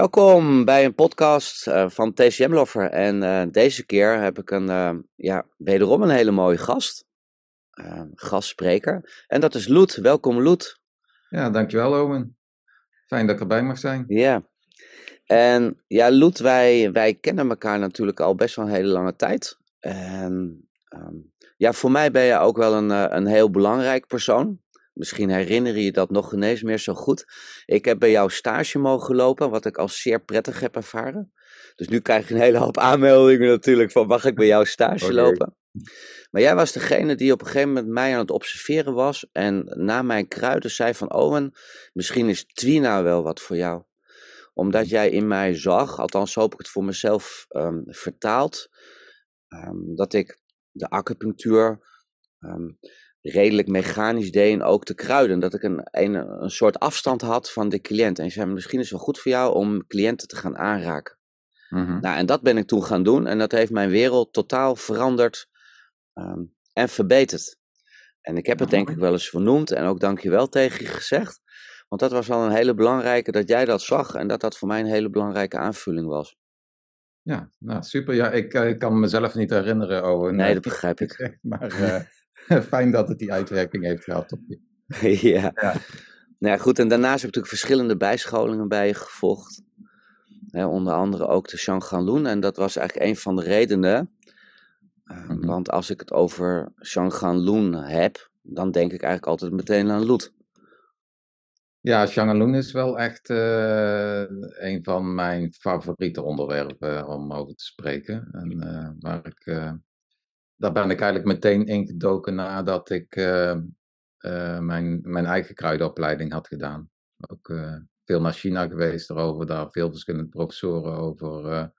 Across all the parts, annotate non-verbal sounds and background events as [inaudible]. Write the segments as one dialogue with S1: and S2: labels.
S1: Welkom bij een podcast uh, van TCM Lover. En uh, deze keer heb ik een, uh, ja, wederom een hele mooie gast. gastspreker. En dat is Loet. Welkom Loet.
S2: Ja, dankjewel Owen. Fijn dat ik erbij mag zijn.
S1: Ja. En ja, Loet, wij, wij kennen elkaar natuurlijk al best wel een hele lange tijd. En um, ja, voor mij ben je ook wel een, een heel belangrijk persoon. Misschien herinner je je dat nog ineens meer zo goed. Ik heb bij jou stage mogen lopen, wat ik als zeer prettig heb ervaren. Dus nu krijg je een hele hoop aanmeldingen natuurlijk van mag ik bij jou stage lopen. Maar jij was degene die op een gegeven moment mij aan het observeren was en na mijn kruiden zei van Owen, misschien is Twina wel wat voor jou. Omdat jij in mij zag, althans hoop ik het voor mezelf um, vertaald, um, dat ik de acupunctuur um, redelijk mechanisch deed en ook de kruiden. Dat ik een, een, een soort afstand had van de cliënt. En je zei, misschien is het wel goed voor jou om cliënten te gaan aanraken. Nou, en dat ben ik toen gaan doen. En dat heeft mijn wereld totaal veranderd um, en verbeterd. En ik heb het denk ik wel eens vernoemd en ook dankjewel tegen je gezegd. Want dat was wel een hele belangrijke, dat jij dat zag en dat dat voor mij een hele belangrijke aanvulling was.
S2: Ja, nou super. Ja, ik, ik kan mezelf niet herinneren, over.
S1: Nee, dat begrijp ik. [laughs]
S2: Maar uh, [laughs] [laughs] fijn dat het die uitwerking heeft gehad op je. [laughs]
S1: ja. ja. Nou ja, goed. En daarnaast heb ik natuurlijk verschillende bijscholingen bij je gevolgd. onder andere ook de Shanghanlun. En dat was eigenlijk een van de redenen. Uh, mm -hmm. Want als ik het over Shanghanlun heb, dan denk ik eigenlijk altijd meteen aan Loet.
S2: Ja, Shanghanlun is wel echt uh, een van mijn favoriete onderwerpen om over te spreken. En uh, waar ik daar ben ik eigenlijk meteen ingedoken nadat ik uh, uh, mijn, mijn eigen kruidenopleiding had gedaan. Ook uh, veel naar China geweest erover, daar veel verschillende professoren over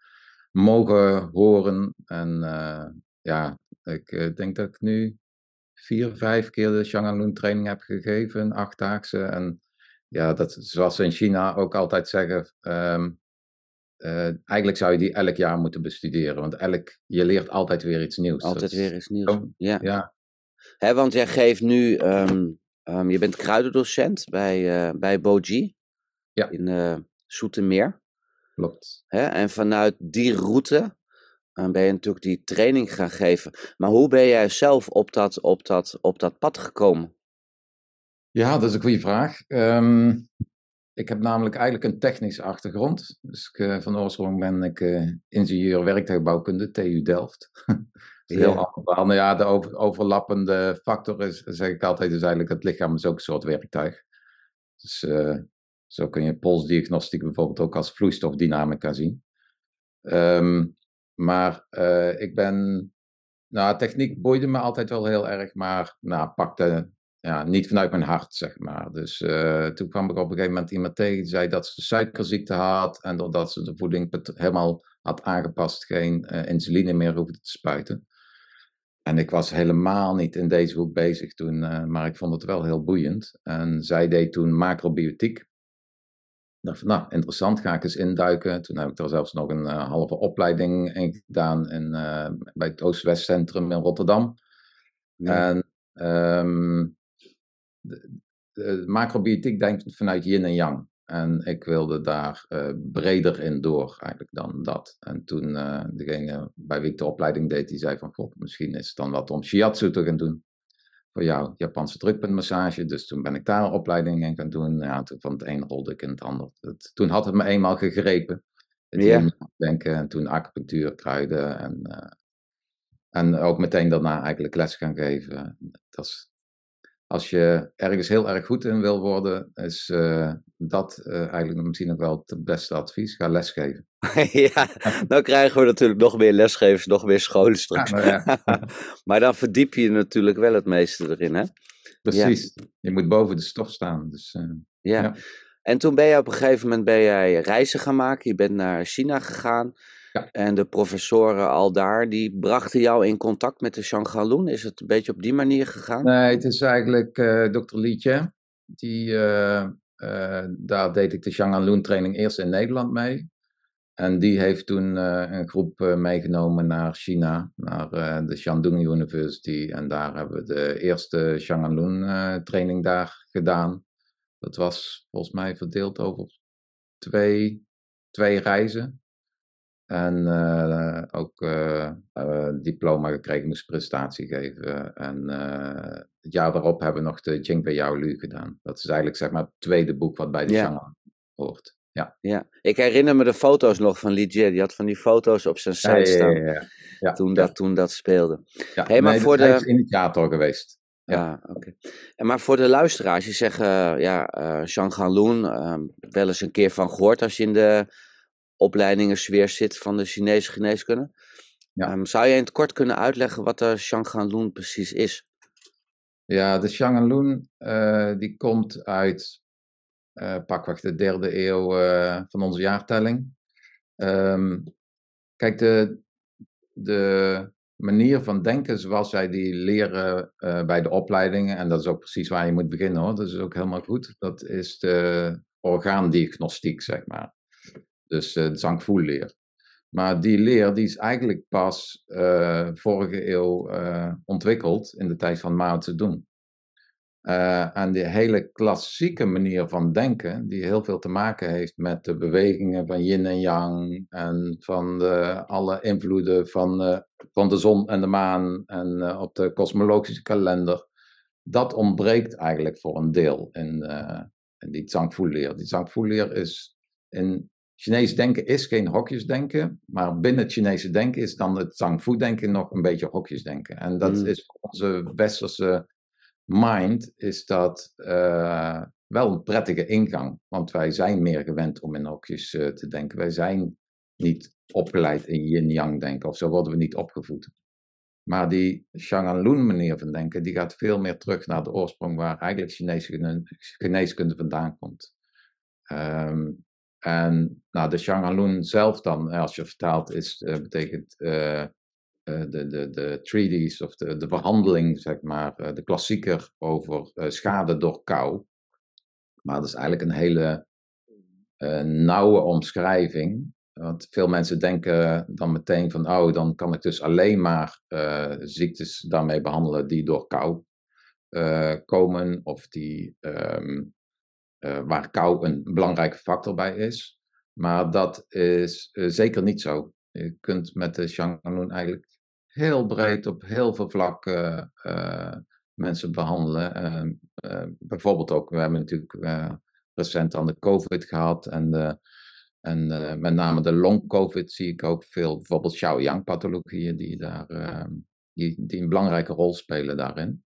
S2: mogen horen. En ja, ik denk dat ik nu vier, vijf keer de Shanghanlun training heb gegeven, achtdaagse. En ja, dat, zoals ze in China ook altijd zeggen, um, uh, eigenlijk zou je die elk jaar moeten bestuderen, want elk, je leert altijd weer iets nieuws.
S1: Altijd weer iets nieuws, ja. ja. Hè, want jij geeft nu, um, um, je bent kruidendocent bij, uh, bij Boji
S2: ja.
S1: in uh, Soetermeer.
S2: Klopt.
S1: Hè, en vanuit die route ben je natuurlijk die training gaan geven. Maar hoe ben jij zelf op dat, op dat, op dat pad gekomen?
S2: Ja, dat is een goede vraag. Um, ik heb namelijk eigenlijk een technische achtergrond. Dus ik, uh, van oorsprong ben ik uh, ingenieur werktuigbouwkunde, TU Delft. [laughs] ja. heel anders. Ja, de over, overlappende factor is, zeg ik altijd, is eigenlijk het lichaam is ook een soort werktuig. Dus uh, zo kun je polsdiagnostiek bijvoorbeeld ook als vloeistofdynamica zien. Um, maar ik ben, nou, techniek boeide me altijd wel heel erg, maar nou, pakte ja, niet vanuit mijn hart, zeg maar. Dus uh, toen kwam ik op een gegeven moment iemand tegen die zei dat ze suikerziekte had. En doordat ze de voeding helemaal had aangepast, geen uh, insuline meer hoefde te spuiten. En ik was helemaal niet in deze hoek bezig toen, uh, maar ik vond het wel heel boeiend. En zij deed toen macrobiotiek. Ik dacht nou, interessant, ga ik eens induiken. Toen heb ik er zelfs nog een halve opleiding in gedaan in, bij het Oost-West Centrum in Rotterdam. Ja. En um, de, de macrobiotiek denkt vanuit yin en yang. En ik wilde daar uh, breder in door eigenlijk dan dat. En toen uh, degene bij wie ik de opleiding deed, die zei van, god, misschien is het dan wat om shiatsu te gaan doen. Voor jou, Japanse drukpuntmassage. Dus toen ben ik daar een opleiding in gaan doen. Ja, toen van het een rolde ik in het ander. Het, toen had het me eenmaal gegrepen. Het
S1: ja.
S2: denken en toen acupunctuur, kruiden en, uh, en ook meteen daarna eigenlijk les gaan geven. Dat is, als je ergens heel erg goed in wil worden, is uh, dat uh, eigenlijk misschien nog wel het beste advies. Ga lesgeven. [laughs]
S1: ja, dan krijgen we natuurlijk nog meer lesgevers, nog meer scholen straks. Ja, nou ja. [laughs] maar dan verdiep je natuurlijk wel het meeste erin, hè?
S2: Precies. Ja. Je moet boven de stof staan. Dus, uh,
S1: ja. En toen ben je op een gegeven moment ben jij reizen gaan maken. Je bent naar China gegaan.
S2: Ja.
S1: En de professoren al daar, die brachten jou in contact met de Shanghalun. Is het een beetje op die manier gegaan?
S2: Nee, het is eigenlijk uh, dokter Lietje. Die, uh, uh, daar deed ik de Shanghalun training eerst in Nederland mee. En die heeft toen een groep meegenomen naar China, naar de Shandong University. En daar hebben we de eerste Shanghalun training daar gedaan. Dat was volgens mij verdeeld over twee twee reizen. En uh, ook uh, diploma gekregen, moest presentatie geven. En het jaar daarop hebben we nog de Jing bij jou Lu gedaan. Dat is eigenlijk zeg maar het tweede boek wat bij de ja. hoort. Ja.
S1: ja, ik herinner me de foto's nog van Ligier. Die had van die foto's op zijn site staan. Ja, ja, toen, Dat, toen dat speelde.
S2: Ja, hey, maar voor de... is initiator geweest.
S1: Ja, oké. En Maar voor de luisteraars, je zegt, uh, ja, uh, Jean Ganloon, uh, wel eens een keer van gehoord als je in de opleidingen sfeer zit van de Chinese geneeskunde. Ja. Um, zou je in het kort kunnen uitleggen wat de Shanghanlun precies is?
S2: Ja, de Shanghanlun uh, die komt uit uh, pakweg de derde eeuw uh, van onze jaartelling. Um, kijk, de, de manier van denken zoals zij die leren bij de opleidingen, en dat is ook precies waar je moet beginnen hoor, dat is ook helemaal goed, dat is de orgaandiagnostiek, zeg maar. Dus uh, de zangvoelleer. Maar die leer die is eigenlijk pas uh, vorige eeuw uh, ontwikkeld in de tijd van Mao Zedong. En die hele klassieke manier van denken, die heel veel te maken heeft met de bewegingen van yin en yang en van de, alle invloeden van, van de zon en de maan en op de kosmologische kalender, dat ontbreekt eigenlijk voor een deel in, in die zangvoelleer. Die zangvoelleer is in Chinees denken is geen hokjesdenken, maar binnen het Chinese denken is dan het Zhangfu-denken nog een beetje hokjesdenken. En dat mm. is voor onze westerse mind is dat uh, wel een prettige ingang, want wij zijn meer gewend om in hokjes uh, te denken. Wij zijn niet opgeleid in yin-yang denken, of zo worden we niet opgevoed. Maar die Shang'an-Lun manier van denken, die gaat veel meer terug naar de oorsprong waar eigenlijk Chinese geneeskunde vandaan komt. Um, en nou, de Shanghalun zelf dan, als je vertaalt, is, uh, betekent uh, de, de, de treaties of de, de verhandeling, zeg maar, de klassieker over schade door kou. Maar dat is eigenlijk een hele nauwe omschrijving. Want veel mensen denken dan meteen van, oh, dan kan ik dus alleen maar ziektes daarmee behandelen die door kou komen of die uh, waar kou een belangrijke factor bij is. Maar dat is uh, zeker niet zo. Je kunt met de Shanganun eigenlijk heel breed op heel veel vlakken uh, mensen behandelen. Ehm, bijvoorbeeld ook, we hebben natuurlijk recent aan de COVID gehad en, de, en met name de long-COVID zie ik ook veel, bijvoorbeeld Xiaoyang-pathologieën die, daar, ehm, die een belangrijke rol spelen daarin.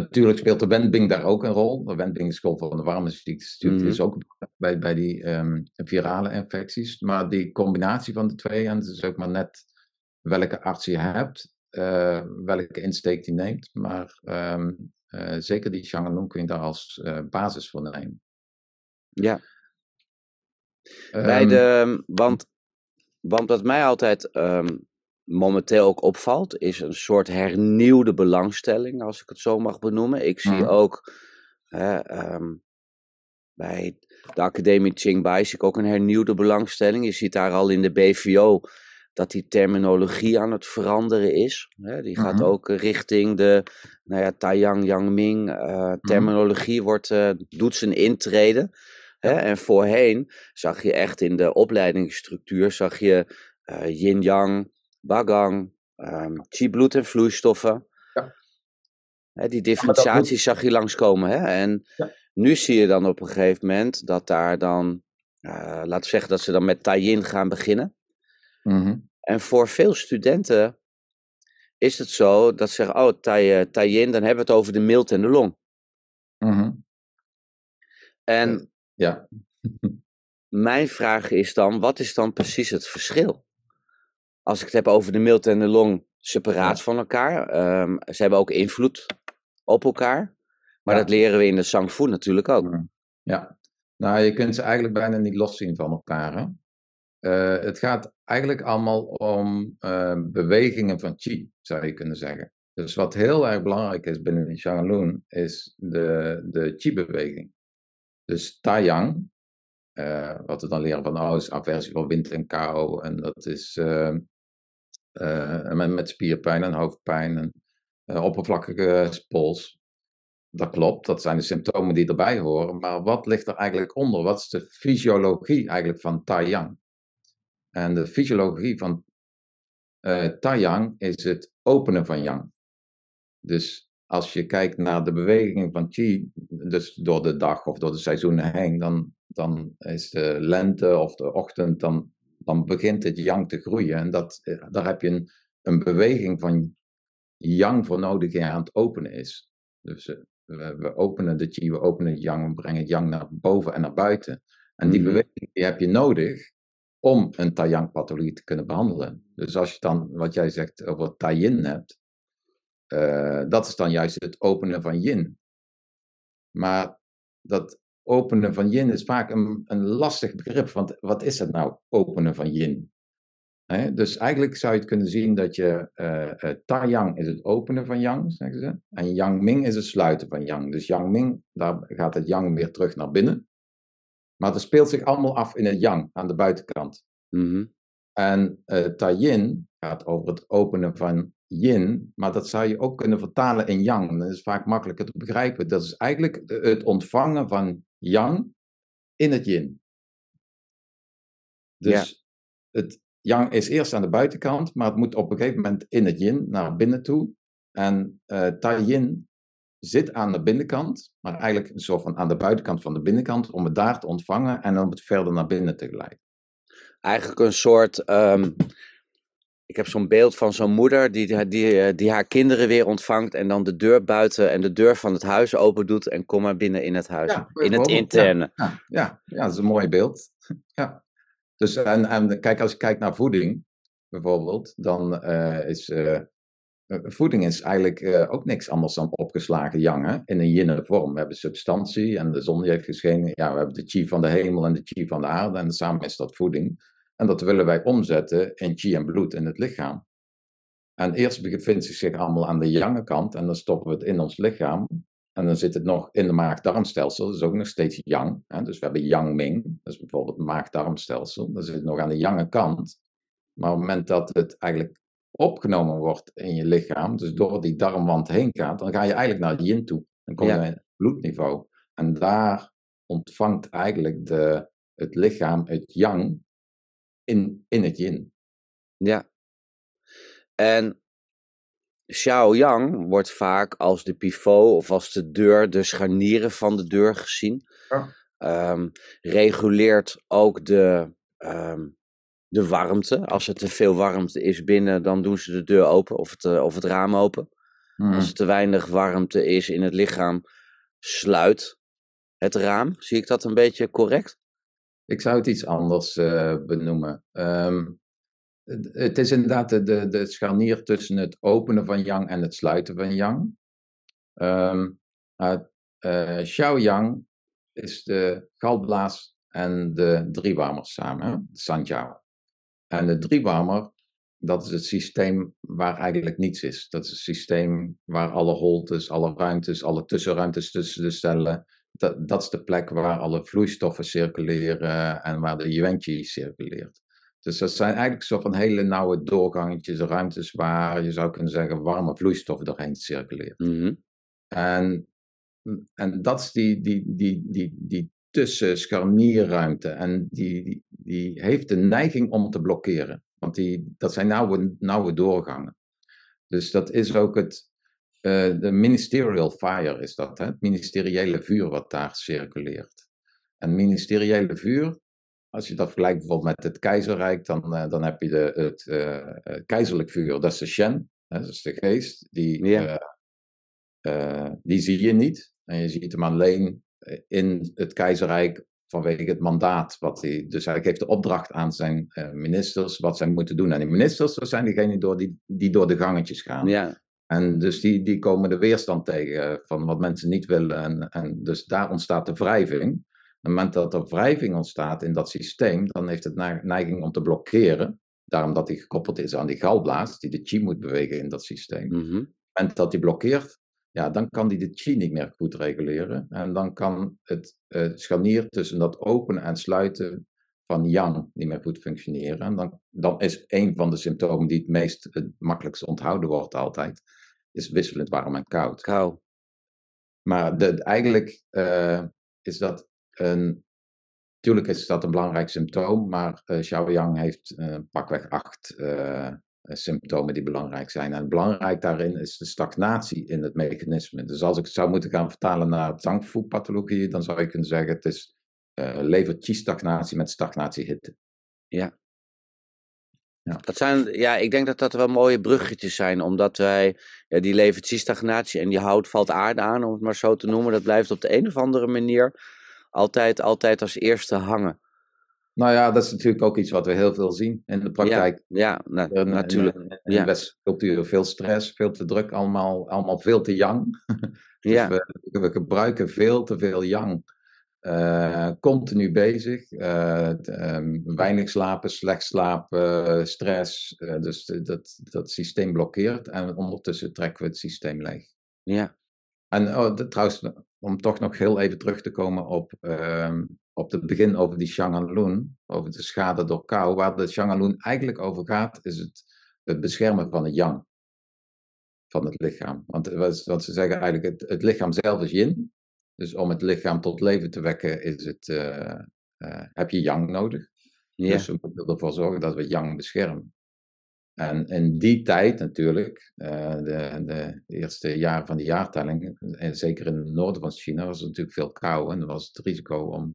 S2: Natuurlijk speelt de Wendbing daar ook een rol. De Wendbing is gewoon voor de warme ziektes. Mm is ook bij, bij die um, virale infecties. Maar die combinatie van de twee, en het is ook maar net welke arts je hebt, uh, welke insteek die neemt. Maar um, uh, zeker die Shangalong kun je daar als uh, basis voor nemen.
S1: Ja. Um, bij de, want, want wat mij altijd momenteel ook opvalt, is een soort hernieuwde belangstelling, als ik het zo mag benoemen. Ik zie mhm. ook ehm, bij de Academie Qingbai zie ik ook een hernieuwde belangstelling. Je ziet daar al in de BVO dat die terminologie aan het veranderen is. Hè, die gaat mhm. ook richting de nou ja, Taiyang Yangming. Uh, terminologie wordt, uh, doet zijn intrede. Hè, en voorheen zag je echt in de opleidingsstructuur zag je uh, yin-yang, bagang, um, chi-bloed en vloeistoffen. Ja. Hè, die differentiatie zag je langskomen. Hè? En nu zie je dan op een gegeven moment dat daar dan, uh, laten we zeggen dat ze dan met Taiyin gaan beginnen.
S2: Mm
S1: En voor veel studenten is het zo dat ze zeggen, oh, Taiyin, dan hebben we het over de mild en de long.
S2: Mm
S1: En
S2: uh, ja. [laughs]
S1: mijn vraag is dan, wat is dan precies het verschil? Als ik het heb over de mild en de long, separaat van elkaar. Um, ze hebben ook invloed op elkaar. Maar dat leren we in de Sangfu natuurlijk ook.
S2: Ja, nou je kunt ze eigenlijk bijna niet loszien van elkaar. Hè? Uh, het gaat eigenlijk allemaal om uh, bewegingen van chi, zou je kunnen zeggen. Dus wat heel erg belangrijk is binnen de Shaolin is de, de chi-beweging. Dus Taiyang, uh, wat we dan leren van oh, is aversie van wind en kou. En dat is ehm, uh, met, met, spierpijn en hoofdpijn en uh, oppervlakkige pols. dat klopt, dat zijn de symptomen die erbij horen. Maar wat ligt er eigenlijk onder? Wat is de fysiologie eigenlijk van Tai Yang? En de fysiologie van uh, Tai Yang is het openen van Yang. Dus als je kijkt naar de beweging van Qi, dus door de dag of door de seizoenen heen, dan, dan is de lente of de ochtend, dan, dan begint het Yang te groeien. En dat, eh, daar heb je een, een beweging van Yang voor nodig die aan het openen is. Dus eh, we, we, openen de Qi, we openen het Yang, we brengen het Yang naar boven en naar buiten. En die mhm. beweging die heb je nodig om een Taiyang-pathologie te kunnen behandelen. Dus als je dan, wat jij zegt, over Taiyin hebt, uh, dat is dan juist het openen van Yin. Maar dat openen van Yin is vaak een, een lastig begrip, want wat is het nou, openen van Yin? dus eigenlijk zou je het kunnen zien dat je uh, uh, Taiyang is het openen van Yang, zeggen ze. En Yang Ming is het sluiten van Yang. Dus Yang Ming, daar gaat het Yang weer terug naar binnen. Maar dat speelt zich allemaal af in het yang, aan de buitenkant.
S1: Mm
S2: En uh, Taiyin gaat over het openen van yin, maar dat zou je ook kunnen vertalen in yang. Dat is vaak makkelijker te begrijpen. Dat is eigenlijk het ontvangen van yang in het yin. Dus het yang is eerst aan de buitenkant, maar het moet op een gegeven moment in het yin naar binnen toe. En uh, Tai zit aan de binnenkant, maar eigenlijk een soort van aan de buitenkant van de binnenkant, om het daar te ontvangen en om het verder naar binnen te geleiden.
S1: Eigenlijk een soort. Ehm, ik heb zo'n beeld van zo'n moeder die, die, eh, die haar kinderen weer ontvangt en dan de deur buiten en de deur van het huis open doet en kom maar binnen in het huis. in het interne.
S2: Ja, ja, ja, dat is een mooi beeld. Ja. Dus en, en kijk, als je kijkt naar voeding bijvoorbeeld, dan uh, is uh, eh, voeding is eigenlijk uh, ook niks anders dan opgeslagen yang in een yin vorm. We hebben substantie en de zon die heeft geschenen. Ja, we hebben de chi van de hemel en de chi van de aarde en samen is dat voeding. En dat willen wij omzetten in chi en bloed in het lichaam. En eerst bevindt het zich allemaal aan de yang kant en dan stoppen we het in ons lichaam. En dan zit het nog in de maag-darmstelsel, dat is ook nog steeds yang. Hè? Dus we hebben yang ming, dat is bijvoorbeeld het maag-darmstelsel. Dat zit nog aan de yang kant. Maar op het moment dat het eigenlijk opgenomen wordt in je lichaam, dus door die darmwand heen gaat, dan ga je eigenlijk naar het yin toe. Dan kom je ja. het bloedniveau. En daar ontvangt eigenlijk de, het lichaam het yang in, in het yin.
S1: Ja. En Xiao-yang wordt vaak als de pivot of als de deur, de scharnieren van de deur gezien. Ja. Um, reguleert ook de, um, de warmte. Als er te veel warmte is binnen, dan doen ze de deur open of het, eh, of het raam open. Hmm. Als er te weinig warmte is in het lichaam, sluit het raam. Zie ik dat een beetje correct?
S2: Ik zou het iets anders uh, benoemen. Um, het is inderdaad de, de, de scharnier tussen het openen van yang en het sluiten van yang. Um, uh, Xiao Yang is de galblaas en de driewarmers samen, de Sanjiao. En de driewarmer, dat is het systeem waar eigenlijk niets is. Dat is het systeem waar alle holtes, alle ruimtes, alle tussenruimtes tussen de cellen, dat, dat is de plek waar alle vloeistoffen circuleren en waar de yuan-chi circuleert. Dus dat zijn eigenlijk zo van hele nauwe doorgangetjes, ruimtes waar je zou kunnen zeggen warme vloeistoffen doorheen circuleert.
S1: Mm
S2: En, en dat is die, die, die, die, die tussen scharnierruimte en die, die, die, heeft de neiging om te blokkeren. Want die, dat zijn nauwe, nauwe doorgangen. Dus dat is ook het, de ministerial fire is dat, hè? het ministeriële vuur wat daar circuleert. En ministeriële vuur, als je dat vergelijkt bijvoorbeeld met het keizerrijk, dan, uh, dan heb je de, het uh, keizerlijk vuur, dat is de Shen, hè? dat is de geest, die, die zie je niet. En je ziet hem alleen in het keizerrijk vanwege het mandaat. Wat hij, dus hij geeft de opdracht aan zijn ministers wat zij moeten doen. En die ministers, dat zijn diegenen door die, die door de gangetjes gaan.
S1: Ja.
S2: En dus die, die komen de weerstand tegen van wat mensen niet willen. En, en dus daar ontstaat de wrijving. Op het moment dat er wrijving ontstaat in dat systeem, dan heeft het neiging om te blokkeren. Daarom dat hij gekoppeld is aan die galblaas, die de chi moet bewegen in dat systeem.
S1: Mm -hmm.
S2: Op het moment dat hij blokkeert, ja, dan kan die de chi niet meer goed reguleren. En dan kan het uh, scharnier tussen dat openen en sluiten van yang niet meer goed functioneren. En dan, dan is een van de symptomen die het meest het makkelijkst onthouden wordt altijd, is wisselend warm en koud.
S1: Kou.
S2: Maar de, eigenlijk is dat een. Natuurlijk is dat een belangrijk symptoom, maar uh, Xiaoyang heeft pakweg acht symptomen die belangrijk zijn. En belangrijk daarin is de stagnatie in het mechanisme. Dus als ik het zou moeten gaan vertalen naar zangvoetpathologie, dan zou je kunnen zeggen het is uh, lever-chi-stagnatie met stagnatie-hitte.
S1: Ja. ja. Dat zijn, ja, ik denk dat dat wel mooie bruggetjes zijn, omdat wij ja, die lever-chi-stagnatie en die hout valt aarde aan, om het maar zo te noemen, dat blijft op de een of andere manier altijd, altijd als eerste hangen.
S2: Nou ja, dat is natuurlijk ook iets wat we heel veel zien in de praktijk.
S1: Ja, ja natuurlijk. In
S2: de cultuur veel stress, veel te druk, allemaal, allemaal veel te yang. [laughs] dus ja. we, we, gebruiken veel te veel yang. Uh, continu bezig. Uh, um, weinig slapen, slecht slapen, stress. Uh, dus dat, dat systeem blokkeert en ondertussen trekken we het systeem leeg.
S1: Ja.
S2: En oh, de, trouwens, om toch nog heel even terug te komen op ehm, op het begin over die Shangalun, over de schade door kou. Waar de Shangalun eigenlijk over gaat, is het, het beschermen van het yang. Van het lichaam. Want, want ze zeggen eigenlijk, het, het, lichaam zelf is yin. Dus om het lichaam tot leven te wekken, is het, uh, uh, heb je yang nodig. Ja. Dus we moeten ervoor zorgen dat we yang beschermen. En in die tijd natuurlijk, uh, de, de, eerste jaren van de jaartelling, en zeker in het noorden van China, was er natuurlijk veel kou en er was het risico om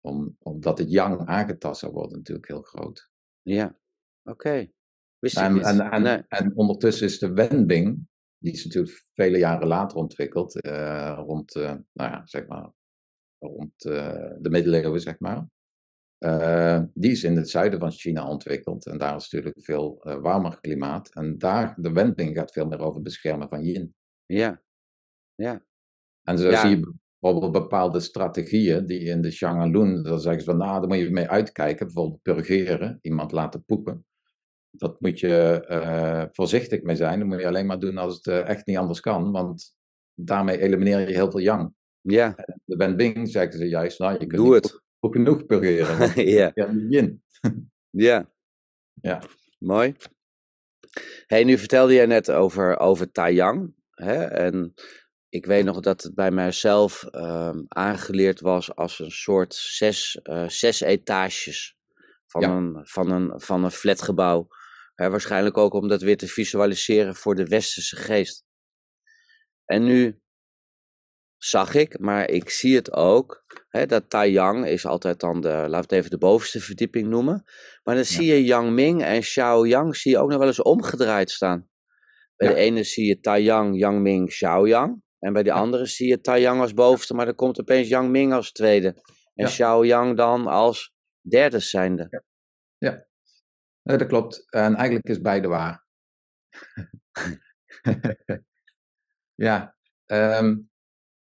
S2: om, omdat het yang aangetast zou worden natuurlijk heel groot.
S1: Ja, oké.
S2: En, en, en, ondertussen is de Wenbing, die is natuurlijk vele jaren later ontwikkeld, uh, rond, uh, nou ja, zeg maar, rond uh, de middeleeuwen, zeg maar. die is in het zuiden van China ontwikkeld en daar is natuurlijk veel warmer klimaat. En daar, de Wenbing gaat veel meer over het beschermen van yin.
S1: Ja, ja.
S2: En zo zie je bijvoorbeeld bepaalde strategieën die in de Shangalun, dan zeggen ze van nou, daar moet je mee uitkijken, bijvoorbeeld purgeren, iemand laten poepen. Dat moet je uh, voorzichtig mee zijn, dat moet je alleen maar doen als het uh, echt niet anders kan, want daarmee elimineer je heel veel yang.
S1: Ja.
S2: De Ben Bing zeggen ze juist, nou, je kunt
S1: Doe het.
S2: Goed genoeg purgeren. [laughs]
S1: ja.
S2: yin. [laughs]
S1: ja.
S2: Ja.
S1: Mooi. Hey, nu vertelde jij net over, over Taiyang. Hè? En ik weet nog dat het bij mijzelf uh, aangeleerd was als een soort zes, uh, zes etages van, een, van, een, van een flatgebouw. Hè, waarschijnlijk ook om dat weer te visualiseren voor de westerse geest. En nu zag ik, maar ik zie het ook, hè, dat Taiyang is altijd dan de, laten we het even de bovenste verdieping noemen. Maar dan zie je Yang Ming en Xiaoyang zie je ook nog wel eens omgedraaid staan. Bij de ene zie je Taiyang, Yang Ming, Xiaoyang. En bij die andere zie je Taiyang als bovenste, maar dan komt opeens Yang Ming als tweede. En ja. Xiaoyang dan als derde zijnde.
S2: Ja, ja. Nee, dat klopt. En eigenlijk is beide waar. [laughs] ja, um,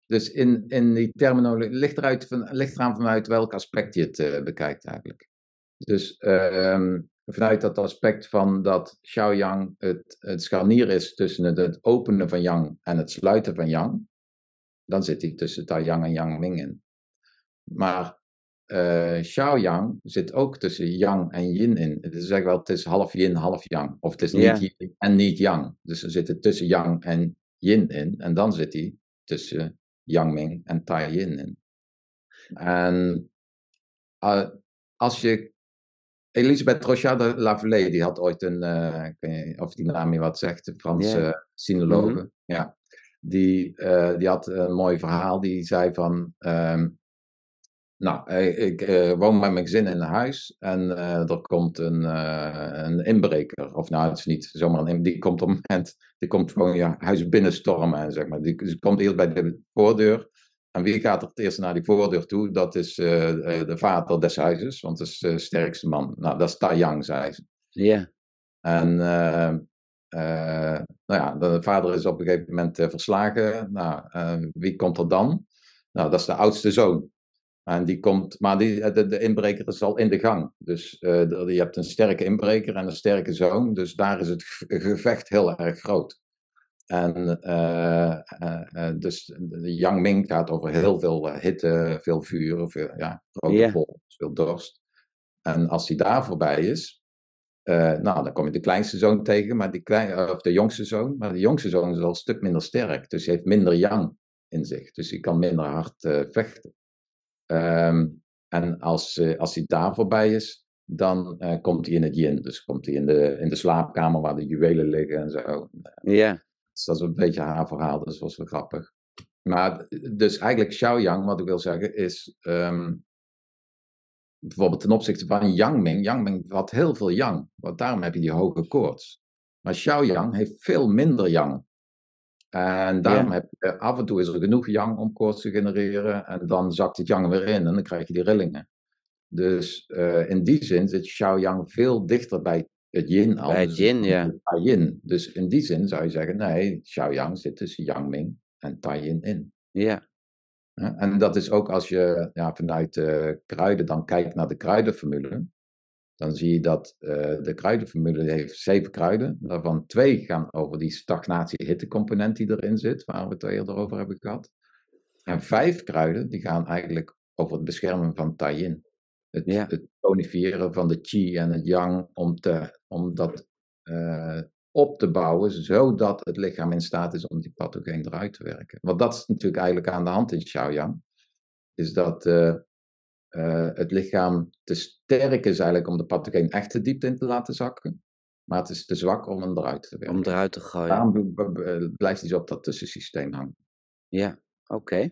S2: dus in, in die terminologie ligt, eruit van, ligt eraan vanuit welk aspect je het uh, bekijkt eigenlijk. Dus um, vanuit dat aspect van dat Xiaoyang het, het scharnier is tussen het, het, openen van Yang en het sluiten van Yang, dan zit hij tussen Taiyang en Yang Ming in. Maar uh, Xiaoyang zit ook tussen Yang en Yin in. Het is wel, het is half Yin, half Yang. Of het is niet yeah. Yin en niet Yang. Dus er zit tussen Yang en Yin in. En dan zit hij tussen Yang Ming en Tai Yin in. En uh, als je Elisabeth Rochard de Lavallée, die had ooit een, uh, ik weet niet of die naam je wat zegt, de Franse yeah. sinologe. Mm -hmm. Ja. Die, die had een mooi verhaal. Die zei van, um, nou, ik uh, woon met mijn gezin in een huis en er komt een, een inbreker. Of nou, het is niet zomaar een die komt op een moment, die komt gewoon je huis binnenstormen, zeg maar. Die, die komt eerst bij de voordeur en wie gaat er het eerst naar die voordeur toe? Dat is uh, de vader des huizes, want dat is de sterkste man. Nou, dat is Taiyang, zei ze.
S1: Ja.
S2: En uh, uh, nou ja, de vader is op een gegeven moment verslagen. Nou, wie komt er dan? Nou, dat is de oudste zoon. En die komt, maar die, de, de inbreker is al in de gang. Dus je hebt een sterke inbreker en een sterke zoon. Dus daar is het gevecht heel erg groot. En uh, uh, dus de Yang Ming gaat over heel veel hitte, veel vuur, veel, ja, grote yeah. bol, veel dorst. En als die daar voorbij is, nou, dan kom je de kleinste zoon tegen, maar die klein, of de jongste zoon. Maar de jongste zoon is al een stuk minder sterk, dus hij heeft minder Yang. in zich. Dus hij kan minder hard eh, vechten. Ehm, en als, uh, als hij daar voorbij is, dan uh, komt hij in het yin. Dus komt hij in de, in de slaapkamer waar de juwelen liggen en zo.
S1: Ja.
S2: Dus dat is een beetje haar verhaal, dus dat was wel grappig. Maar dus eigenlijk Xiaoyang, wat ik wil zeggen, is um, bijvoorbeeld ten opzichte van Yangming. Yangming had heel veel yang, want daarom heb je die hoge koorts. Maar Xiaoyang heeft veel minder yang. En daarom heb je, af en toe is er genoeg yang om koorts te genereren. En dan zakt het yang weer in en dan krijg je die rillingen. Dus uh, in die zin zit Xiaoyang veel dichter bij het yin
S1: al. Bij het yin, ja.
S2: Yin. Dus in die zin zou je zeggen, nee, Xiaoyang zit tussen Yangming en Taiyin in.
S1: Ja.
S2: En dat is ook als je ja, vanuit uh, kruiden dan kijkt naar de kruidenformule. Dan zie je dat uh, de kruidenformule heeft zeven kruiden. Waarvan twee gaan over die stagnatie-hittecomponent die erin zit, waar we het eerder over hebben gehad. En vijf kruiden die gaan eigenlijk over het beschermen van Taiyin. Het, ja. het tonifiëren van de chi en het yang om, te, om dat uh, op te bouwen, zodat het lichaam in staat is om die pathogeen eruit te werken. Want dat is natuurlijk eigenlijk aan de hand in Xiaoyang. Is dat uh, uh, het lichaam te sterk is eigenlijk om de pathogeen echt de diepte in te laten zakken. Maar het is te zwak om hem eruit te werken.
S1: Om eruit te gooien.
S2: Daarom blijft hij zo op dat tussensysteem hangen.
S1: Ja, oké.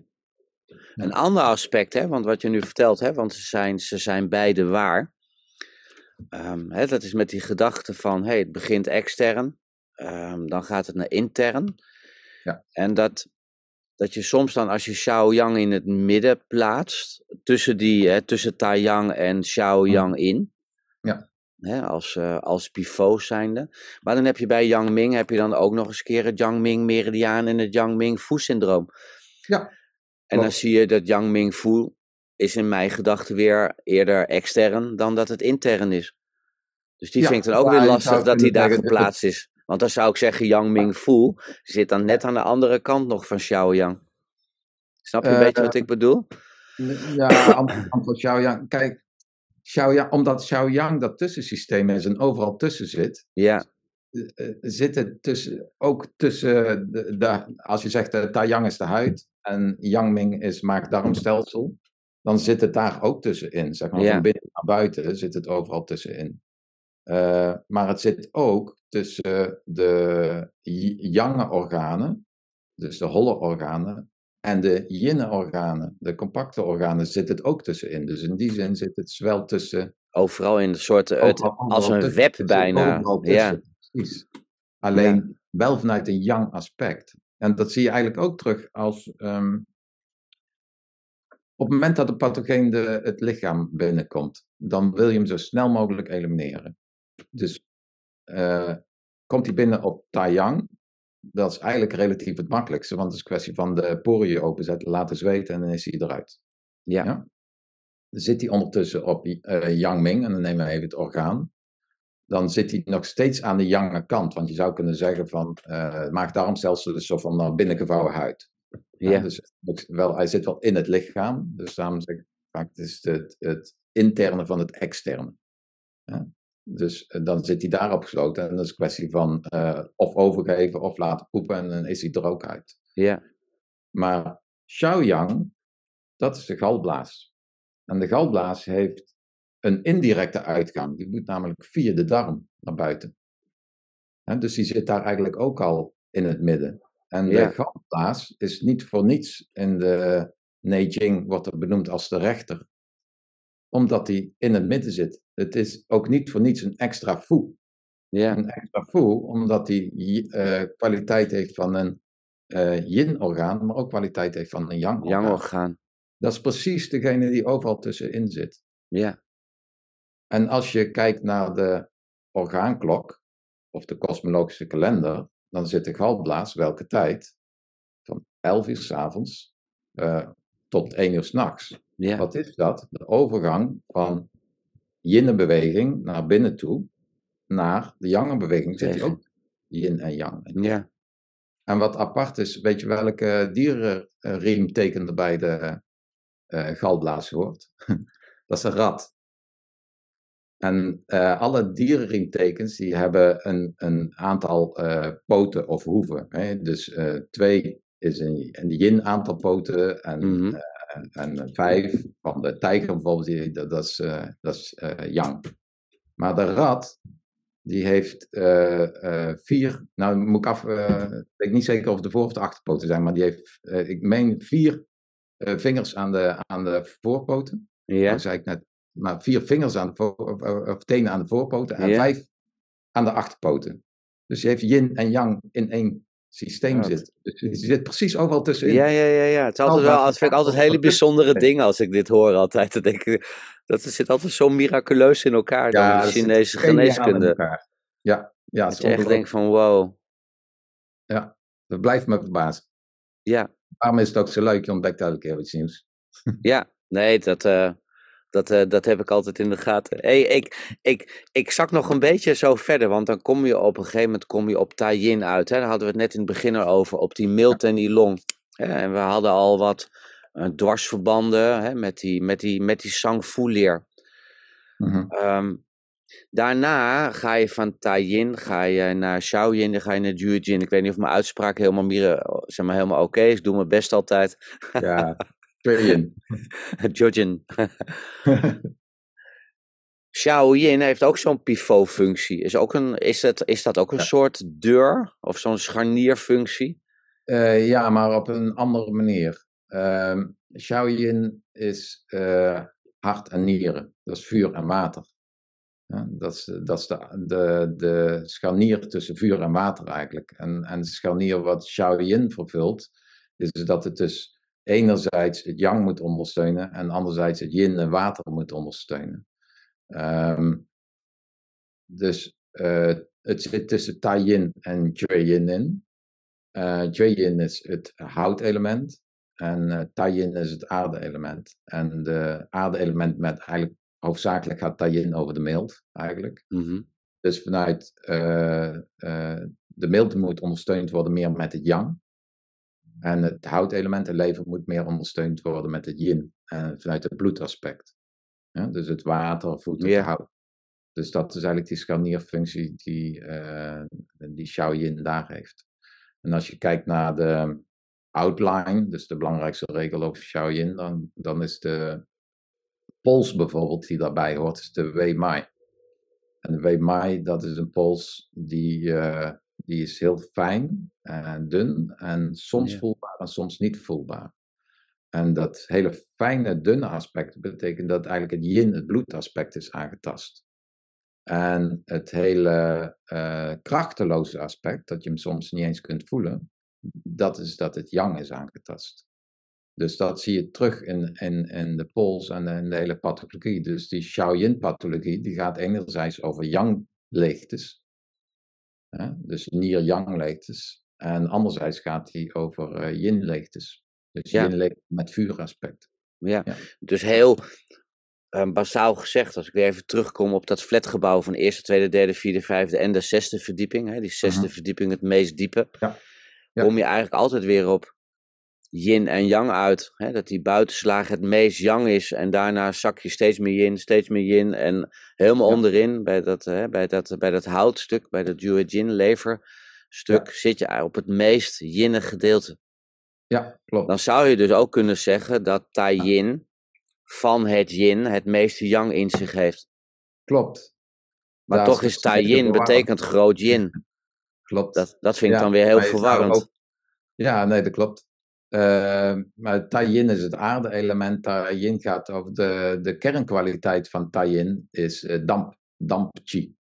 S1: Een ander aspect, hè, want wat je nu vertelt, hè, want ze zijn, ze zijn beide waar. Um, hè, dat is met die gedachte van, hey, het begint extern, um, dan gaat het naar intern.
S2: Ja.
S1: En dat, dat je soms dan, als je Xiaoyang in het midden plaatst, tussen, die, hè, tussen Taiyang en Xiaoyang in,
S2: ja.
S1: hè, als, uh, als pivot zijnde. Maar dan heb je bij Yang Ming, heb je dan ook nog eens keer het Yang Ming meridiaan en het Yang Ming Fu syndroom.
S2: Ja.
S1: En dan zie je dat Yang Ming Fu is in mijn gedachten weer eerder extern dan dat het intern is. Dus die vind ik dan ook weer lastig dat hij daar geplaatst is. Want dan zou ik zeggen, Yang Ming Fu zit dan net aan de andere kant nog van Xiaoyang. Snap je een uh, beetje wat ik bedoel?
S2: Ja, antwoord Xiaoyang. Kijk, Xiaoyang, omdat Xiaoyang dat tussensysteem is en overal tussen zit,
S1: ja.
S2: zit het tussen, ook tussen, de, de, als je zegt uh, Taiyang is de huid en Yangming is maag-darmstelsel, dan zit het daar ook tussenin. Zeg maar, van binnen naar buiten zit het overal tussenin. Uh, maar het zit ook tussen de yange organen, dus de holle organen, en de yinne organen, de compacte organen, zit het ook tussenin. Dus in die zin zit het wel tussen.
S1: Overal in de soorten, het, als een web bijna. Ja.
S2: Precies. Alleen ja. wel vanuit een yang aspect. En dat zie je eigenlijk ook terug als. Um, op het moment dat de pathogeen de, het lichaam binnenkomt, dan wil je hem zo snel mogelijk elimineren. Dus uh, komt hij binnen op Taiyang, dat is eigenlijk relatief het makkelijkste, want het is een kwestie van de poriën openzetten, laten zweten en dan is hij eruit.
S1: Ja. ja?
S2: Dan zit hij ondertussen op uh, Yangming, en dan nemen we even het orgaan. Dan zit hij nog steeds aan de yange kant, want je zou kunnen zeggen van uh, maag-darmstelsel is zo van naar binnengevouwen huid.
S1: Ja. ja.
S2: dus wel, hij zit wel in het lichaam, dus daarom zeg ik vaak het is het, het interne van het externe. Ja? Dus uh, dan zit hij daar opgesloten en dat is een kwestie van uh, of overgeven of laten poepen en dan is hij er ook uit.
S1: Ja.
S2: Maar Xiaoyang, dat is de galblaas. En de galblaas heeft een indirecte uitgang. Die moet namelijk via de darm naar buiten. He, dus die zit daar eigenlijk ook al in het midden. En ja. de galblaas is niet voor niets in de Neijing, wordt er benoemd als de rechter omdat die in het midden zit. Het is ook niet voor niets een extra fu.
S1: Ja.
S2: Een extra fu, omdat die uh, kwaliteit heeft van een uh, yin-orgaan, maar ook kwaliteit heeft van een yang-orgaan.
S1: Yang-orgaan.
S2: Dat is precies degene die overal tussenin zit.
S1: Ja.
S2: En als je kijkt naar de orgaanklok, of de kosmologische kalender, dan zit de galblaas welke tijd? Van 11 uur s'avonds uh, tot 1 uur s'nachts.
S1: Ja.
S2: Wat is dat? De overgang van yin-beweging naar binnen toe, naar de yang-beweging. Zit ook yin en yang.
S1: Ja.
S2: En wat apart is, weet je welke dierenriem er bij de uh, galblaas hoort? [laughs] dat is een rat. En uh, alle dierenriemtekens die hebben een, een aantal uh, poten of hoeven. Hè? Dus twee is een, een yin aantal poten en,
S1: Mhm.
S2: eh, en vijf van de tijger bijvoorbeeld, die, dat, dat is, eh, dat is eh, yang. Maar de rat, die heeft eh, eh, vier, nou moet ik af, eh, weet ik niet zeker of de voor- of de achterpoten zijn, maar die heeft, eh, ik meen vier eh, vingers aan de, aan de voorpoten.
S1: Ja,
S2: Dat zei ik net, maar vier vingers aan de voor, of, of- of tenen aan de voorpoten en
S1: Ja.
S2: vijf aan de achterpoten. Dus je heeft yin en yang in één systeem
S1: Wat?
S2: zitten. Dus je zit precies overal tussenin.
S1: ja, ja, ja, ja. Het, is altijd wel, het vind ik altijd hele bijzondere dingen als ik dit hoor altijd. [laughs] Dan denk ik, dat zit altijd zo miraculeus in elkaar dan
S2: Ja,
S1: de
S2: zit
S1: Chinese geneeskunde.
S2: Ja, ja, het
S1: Dat
S2: is
S1: je echt denkt van wow,
S2: Dat blijft me verbazen.
S1: ja.
S2: Waarom is het ook zo leuk? Je ontdekt elke keer iets nieuws.
S1: Ja, nee, dat, eh, dat, eh, dat heb ik altijd in de gaten. Hey, ik, ik, ik zak nog een beetje zo verder, want dan kom je op een gegeven moment kom je op Taiyin uit. Hè? Daar hadden we het net in het begin over, op die milt en die long. En we hadden al wat eh, dwarsverbanden hè? Met, die, met, die, met die Sang Fu leer.
S2: Mhm.
S1: Ehm, daarna ga je van Taiyin ga je naar Shaoyin, dan ga je naar Jujin. Ik weet niet of mijn uitspraak helemaal, mire- zeg maar, helemaal oké is. Ik doe mijn best altijd.
S2: Ja, Trillion. [laughs]
S1: Jujin. Shaoyin [laughs] heeft ook zo'n pivotfunctie. Is, ook een, is, het, is dat ook een
S2: Ja.
S1: soort deur of zo'n scharnierfunctie?
S2: Eh, ja, maar op een andere manier. Ehm Shaoyin is eh, hart en nieren. Dat is vuur en water. Ja, dat is, dat is de, de, de scharnier tussen vuur en water eigenlijk. En, en de scharnier wat Shaoyin vervult, is dat het dus enerzijds het yang moet ondersteunen en anderzijds het yin en water moet ondersteunen. Ehm, dus eh, het zit tussen Taiyin en Jueyin in. Eh Jueyin is het houtelement en eh Taiyin is het aarde-element. En de aarde-element met eigenlijk hoofdzakelijk gaat Taiyin over de mild eigenlijk.
S1: Mhm.
S2: Dus vanuit de mild moet ondersteund worden meer met het yang. En het houtelement, de lever, moet meer ondersteund worden met het yin. En vanuit het bloedaspect. Ja, dus het water voedt
S1: Ja.
S2: hout. Dus dat is eigenlijk die scharnierfunctie die, eh die Shaoyin daar heeft. En als je kijkt naar de outline, dus de belangrijkste regel over Shaoyin, dan, dan is de pols bijvoorbeeld die daarbij hoort, is de Wei Mai. En de Wei Mai, dat is een pols die, eh, die is heel fijn en dun en soms
S1: Ja.
S2: voelbaar en soms niet voelbaar. En dat hele fijne, dunne aspect betekent dat eigenlijk het yin, het bloedaspect, is aangetast. En het hele eh, krachteloze aspect, dat je hem soms niet eens kunt voelen, dat is dat het yang is aangetast. Dus dat zie je terug in, in, in de pols en in de hele pathologie. Dus die Shaoyin-pathologie, die gaat enerzijds over yang-leegtes. Hè, Dus nier-yang-leegtes. En anderzijds gaat die over eh, yin-leegtes. Dus
S1: Ja.
S2: yin-leegte met vuuraspect.
S1: Ja.
S2: Ja.
S1: dus heel eh, basaal gezegd, als ik weer even terugkom op dat flatgebouw van de eerste, tweede, derde, vierde, vijfde en de zesde verdieping, hè, die zesde
S2: Mhm.
S1: verdieping het meest diepe,
S2: Ja. Ja.
S1: kom je eigenlijk altijd weer op yin en yang uit. Hè, dat die buitenslaag het meest yang is en daarna zak je steeds meer yin, steeds meer yin en helemaal
S2: Ja.
S1: onderin bij dat, hè, bij dat, bij dat houtstuk, bij dat Jin leverstuk, zit je op het meest yinnig gedeelte.
S2: Ja, klopt.
S1: Dan zou je dus ook kunnen zeggen dat Tai Yin van het Yin het meeste Yang in zich heeft.
S2: klopt.
S1: Maar
S2: Daar
S1: toch
S2: is
S1: Tai Yin betekent groot Yin. [laughs]
S2: Klopt.
S1: Dat, dat vind ik
S2: Ja,
S1: dan weer heel verwarrend.
S2: ook- Ja, nee, dat klopt. Eh, maar Taiyin is het aarde-element. Taiyin gaat over de, de kernkwaliteit van Taiyin is eh, damp, damp-chi.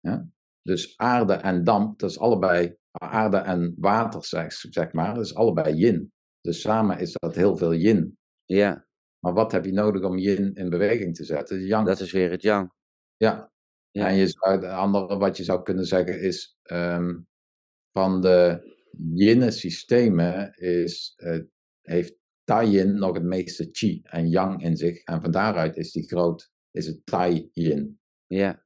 S2: Ja? Dus aarde en damp, dat is allebei aarde en water, zeg, zeg maar, dat is allebei yin. Dus samen is dat heel veel yin.
S1: Ja,
S2: Maar wat heb je nodig om yin in beweging te zetten? Yang.
S1: dat is weer het Yang.
S2: Ja.
S1: Ja.
S2: En je zou, de andere wat je zou kunnen zeggen is, ehm, van de yin systemen is, heeft Tai-yin nog het meeste chi en yang in zich. En van daaruit is die groot, is het Tai-yin.
S1: Ja,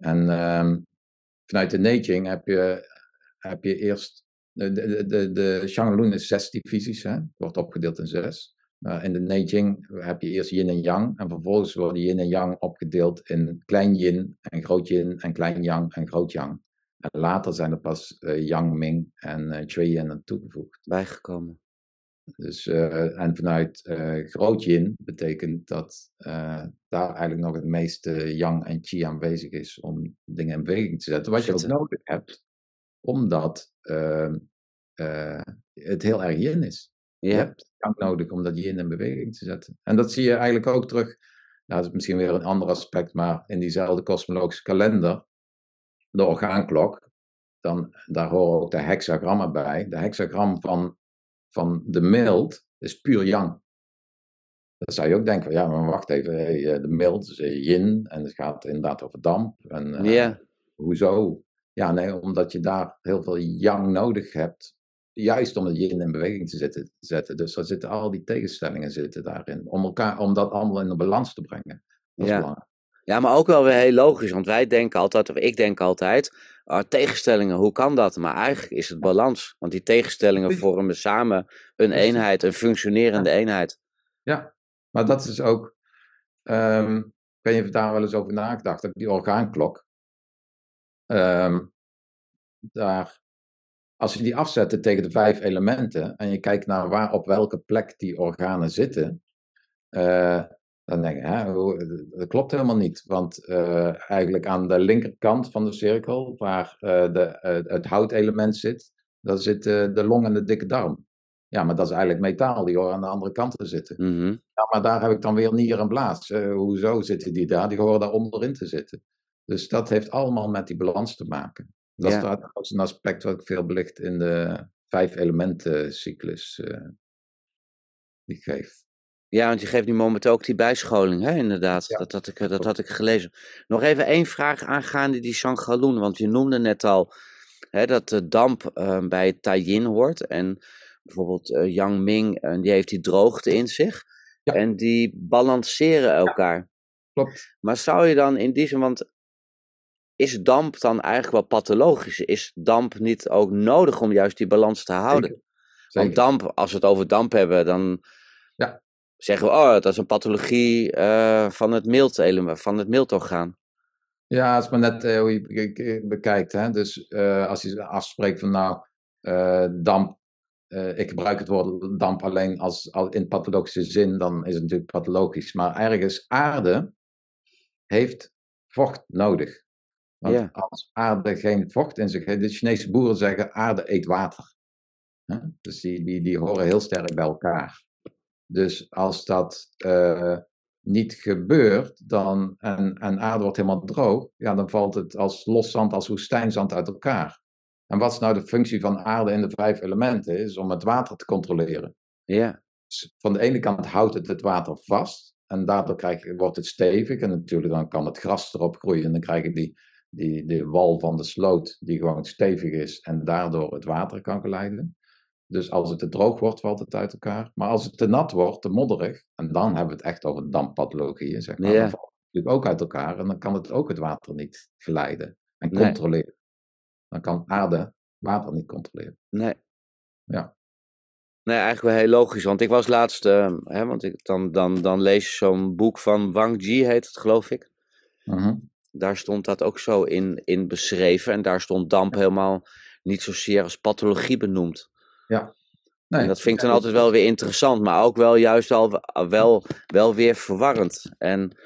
S2: En ehm, vanuit de Neijing heb je, heb je eerst, de, de, de, de Shanglun is zes divisies, hè? wordt opgedeeld in zes. In de Neijing heb je eerst yin en yang. En vervolgens worden yin en yang opgedeeld in klein yin en groot yin en klein yang en groot yang. En later zijn er pas uh, Yang Ming en uh, Chui Yin aan toegevoegd.
S1: Bijgekomen.
S2: Dus, uh, en vanuit groot yin betekent dat daar eigenlijk nog het meeste yang en chi aanwezig is om dingen in beweging te zetten. Wat je ook nodig hebt, omdat ehm, het heel erg yin is. Ja. Je hebt yang nodig om dat yin in beweging te zetten. En dat zie je eigenlijk ook terug, nou, dat is misschien weer een ander aspect, maar in diezelfde kosmologische kalender, de orgaanklok, dan, daar horen ook de hexagrammen bij. De hexagram van, van de mild is puur yang. Dan zou je ook denken, ja, maar wacht even, eh, de mild is eh, yin en het gaat inderdaad over damp. En, uh, Hoezo? Ja, nee, omdat je daar heel veel yang nodig hebt, juist om het yin in beweging te zetten. zetten. Dus er zitten al die tegenstellingen zitten daarin, om, elkaar, om dat allemaal in de balans te brengen. Dat is
S1: ja.
S2: belangrijk.
S1: Ja, maar ook wel weer heel logisch, want wij denken altijd, of ik denk altijd, uh, tegenstellingen, hoe kan dat? Maar eigenlijk is het balans, want die tegenstellingen vormen samen een eenheid, een functionerende eenheid.
S2: Ja, maar dat is ook, um, ik weet niet of daar wel eens over nagedacht heb, die orgaanklok. Um, daar, als je die afzet tegen de vijf elementen en je kijkt naar waar op welke plek die organen zitten, uh, dan denk ik, hè, dat klopt helemaal niet. Want uh, eigenlijk aan de linkerkant van de cirkel, waar uh, de, uh, het houtelement zit, daar zit de long en de dikke darm. Ja, maar dat is eigenlijk metaal, die horen aan de andere kant te zitten.
S1: Mm -hmm.
S2: Ja, maar daar heb ik dan weer nier en blaas. hoezo zitten die daar? Die horen daar onderin te zitten. Dus dat heeft allemaal met die balans te maken. Dat ja. is een aspect wat ik veel belicht in de vijf elementen cyclus die ik geef.
S1: Ja, want je geeft nu momenteel ook die bijscholing, hè, inderdaad.
S2: Ja.
S1: Dat, had ik, dat had ik gelezen. Nog even één vraag aangaande die Shanghalun, want je noemde net al hè, dat de damp uh, bij Taiyin hoort. En bijvoorbeeld uh, Yang Ming, uh, die heeft die droogte in zich.
S2: Ja.
S1: En die balanceren elkaar.
S2: Ja, klopt.
S1: Maar zou je dan in die zin, want is damp dan eigenlijk wel pathologisch? Is damp niet ook nodig om juist die balans te houden?
S2: Zeker. Zeker.
S1: Want damp, als we het over damp hebben, dan
S2: ja.
S1: Zeggen we, oh, dat is een pathologie uh, van het miltelement, van het miltorgaan.
S2: Ja, het is maar net uh, hoe je bekijkt. Hè? Dus uh, als je afspreekt van nou, damp, ik gebruik het woord damp alleen als, als in pathologische zin, dan is het natuurlijk pathologisch. Maar ergens aarde heeft vocht nodig. Want
S1: Ja.
S2: als aarde geen vocht in zich heeft, de Chinese boeren zeggen aarde eet water. Hè? Dus die, die, die horen heel sterk bij elkaar. Dus als dat eh, niet gebeurt dan, en, en aarde wordt helemaal droog, ja, dan valt het als los zand, als woestijnzand uit elkaar. En wat is nou de functie van aarde in de vijf elementen? Is om het water te controleren.
S1: Ja,
S2: Dus van de ene kant houdt het het water vast. En daardoor krijg wordt het stevig. En natuurlijk dan kan het gras erop groeien. En dan krijg je die, die, die wal van de sloot die gewoon stevig is. En daardoor het water kan geleiden. Dus als het te droog wordt, valt het uit elkaar. Maar als het te nat wordt, te modderig. En dan hebben we het echt over dampathologieën, zeg maar.
S1: Ja.
S2: Dan valt het natuurlijk ook uit elkaar. En dan kan het ook het water niet geleiden. En
S1: Nee.
S2: controleren. Dan kan aarde water niet controleren.
S1: nee.
S2: Ja.
S1: Nee, eigenlijk wel heel logisch. Want ik was laatst, eh, hè, want ik, dan, dan, dan lees je zo'n boek van Wang Ji, heet het geloof ik.
S2: Mhm.
S1: Daar stond dat ook zo in, in beschreven. En daar stond damp helemaal niet zozeer als pathologie benoemd.
S2: Nee,
S1: en dat vind ik dan
S2: ja,
S1: altijd wel weer interessant, maar ook wel juist al wel, wel weer verwarrend. En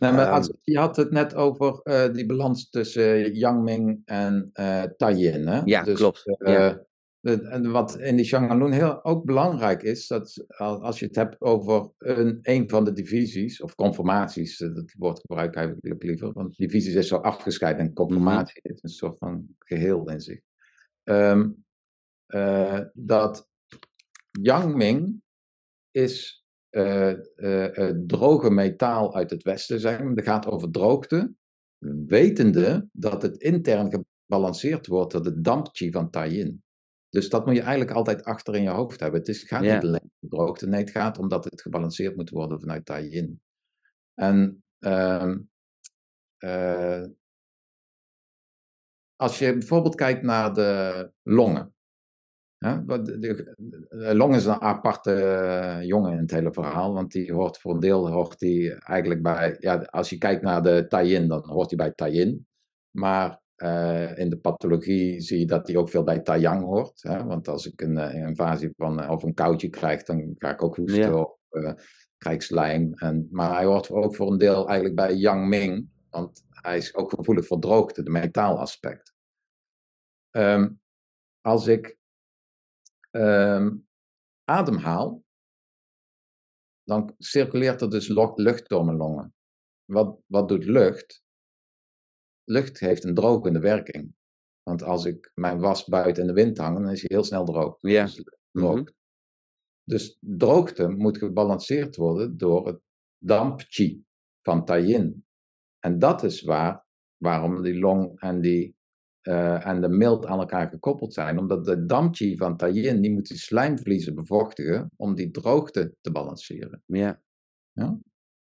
S2: Nee, maar
S1: Ehm,
S2: als, je had het net over eh, die balans tussen Yang Ming en eh Taiyin. Hè?
S1: Ja,
S2: dus,
S1: klopt.
S2: eh,
S1: Ja.
S2: en wat in die Shanghalun heel ook belangrijk is, dat al- als je het hebt over een, een van de divisies, of conformaties, eh, dat woord gebruik ik eigenlijk liever, want divisies is zo afgescheiden en conformatie heeft een soort van geheel in zich. Ehm, eh, dat Yang Ming is eh, eh, droge metaal uit het westen, zeg maar. Het gaat over droogte, wetende dat het intern gebalanceerd wordt door de dampchi van Taiyin. Dus dat moet je eigenlijk altijd achter in je hoofd hebben. Het, is, gaat niet alleen om droogte, nee, het gaat om dat het gebalanceerd moet worden vanuit Taiyin. En ehm, eh, als je bijvoorbeeld kijkt naar de longen. De, de, de long is een aparte eh, jongen in het hele verhaal, want die hoort voor een deel hoort die eigenlijk bij, ja, als je kijkt naar de Taiyin, dan hoort hij bij Taiyin. Maar eh, in de pathologie zie je dat die ook veel bij Taiyang hoort. Hè? Want als ik een, een invasie van, of een koudje krijg, dan ga ik ook hoesten
S1: Ja.
S2: of uh, krijg ik slijm. En, maar hij hoort ook voor een deel eigenlijk bij Yang Ming. Want hij is ook gevoelig voor droogte, de metaalaspect. Ehm, als ik ehm, ademhaal, dan circuleert er dus lucht door mijn longen. Wat, wat doet lucht? Lucht heeft een drogende werking. Want als ik mijn was buiten in de wind hang, dan is hij heel snel droog.
S1: Ja.
S2: Dus, droogt. dus droogte moet gebalanceerd worden door het dampchi van Taiyin. En dat is waar, waarom die long en, die, eh, en de mild aan elkaar gekoppeld zijn. Omdat de dampchi van Taiyin, die moet die slijmvliezen bevochtigen om die droogte te balanceren.
S1: Ja.
S2: Ja?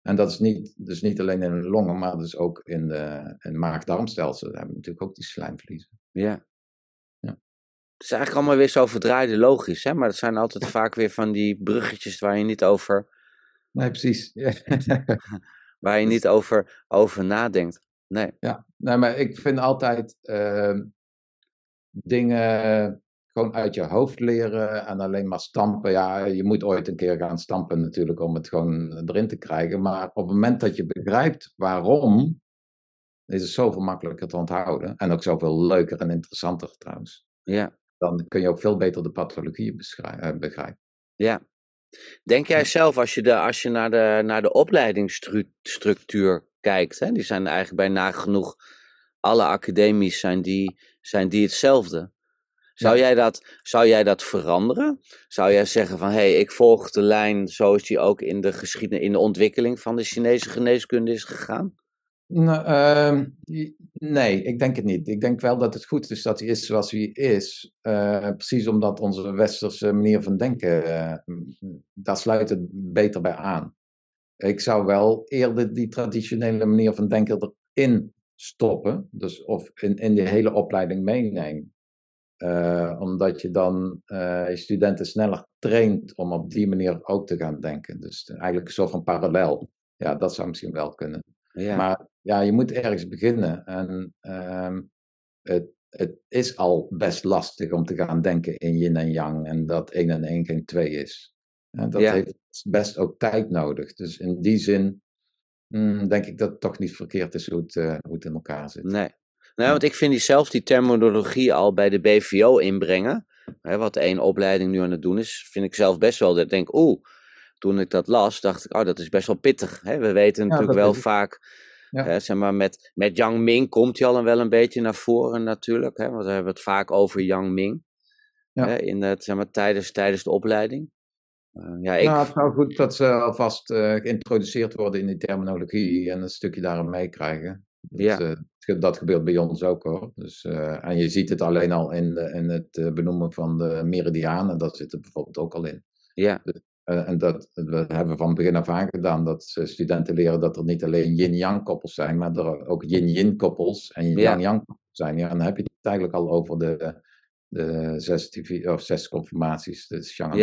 S2: En dat is niet, dus niet alleen in de longen, maar dus ook in, de, in het maag-darmstelsel. Daar hebben we natuurlijk ook die slijmvliezen.
S1: Ja.
S2: Ja.
S1: Het is eigenlijk allemaal weer zo verdraaide logisch, hè? maar dat zijn altijd [laughs] vaak weer van die bruggetjes waar je niet over,
S2: Nee, precies. [laughs] [laughs]
S1: waar je niet over, over nadenkt. Nee.
S2: Ja, nee, maar ik vind altijd uh, dingen gewoon uit je hoofd leren en alleen maar stampen. Ja, je moet ooit een keer gaan stampen natuurlijk om het gewoon erin te krijgen. Maar op het moment dat je begrijpt waarom, is het zoveel makkelijker te onthouden. En ook zoveel leuker en interessanter trouwens.
S1: Ja.
S2: Dan kun je ook veel beter de pathologie begrijpen.
S1: Ja. Denk jij zelf, als je, de, als je naar, de, naar de opleidingsstructuur kijkt, hè, die zijn eigenlijk bij nagenoeg alle academies zijn die, zijn die hetzelfde. Zou, ja. jij dat, zou jij dat veranderen? Zou jij zeggen van, hé, hey, ik volg de lijn zoals die ook in de geschiedenis, in de ontwikkeling van de Chinese geneeskunde is gegaan?
S2: Nou, uh, nee, ik denk het niet. Ik denk wel dat het goed is dat hij is zoals hij is. Uh, precies omdat onze westerse manier van denken, uh, daar sluit het beter bij aan. Ik zou wel eerder die traditionele manier van denken erin stoppen. Dus of in, in die hele opleiding meenemen. Uh, omdat je dan je studenten sneller traint om op die manier ook te gaan denken. Dus eigenlijk een soort van parallel. Ja, dat zou misschien wel kunnen.
S1: Ja.
S2: Maar ja, je moet ergens beginnen. En uh, het, het is al best lastig om te gaan denken in yin en yang. En dat 1 en 1 geen 2 is. En dat
S1: Ja.
S2: heeft best ook tijd nodig. Dus in die zin mm, denk ik dat het toch niet verkeerd is hoe het, uh, hoe het in elkaar zit.
S1: Nee. Nou, want ik vind die zelf die terminologie al bij de BVO inbrengen. Hè, wat één opleiding nu aan het doen is, vind ik zelf best wel. Dat ik denk, oeh, toen ik dat las, dacht ik, oh, dat is best wel pittig. Hè? We weten
S2: Ja,
S1: natuurlijk wel vaak,
S2: Ja.
S1: hè, zeg maar, met, met Yang Ming komt hij al wel een beetje naar voren natuurlijk. Hè? Want we hebben het vaak over Yang Ming.
S2: Ja.
S1: Hè, in het, zeg maar, tijdens, tijdens de opleiding. Eh, ja, ik,
S2: Nou, het zou goed dat ze alvast eh, geïntroduceerd worden in die terminologie en een stukje daarin meekrijgen. Dat,
S1: Ja.
S2: eh, dat gebeurt bij ons ook hoor. Dus, en je ziet het alleen al in, de, in het benoemen van de meridianen, dat zit er bijvoorbeeld ook al in.
S1: ja,
S2: Eh, en dat we hebben van begin af aan gedaan dat studenten leren dat er niet alleen yin-yang koppels zijn, maar er ook yin-yin koppels en yang-yang koppels zijn. Ja, en dan heb je het eigenlijk al over de, de zes, of zes conformaties, de
S1: ja,
S2: Hè,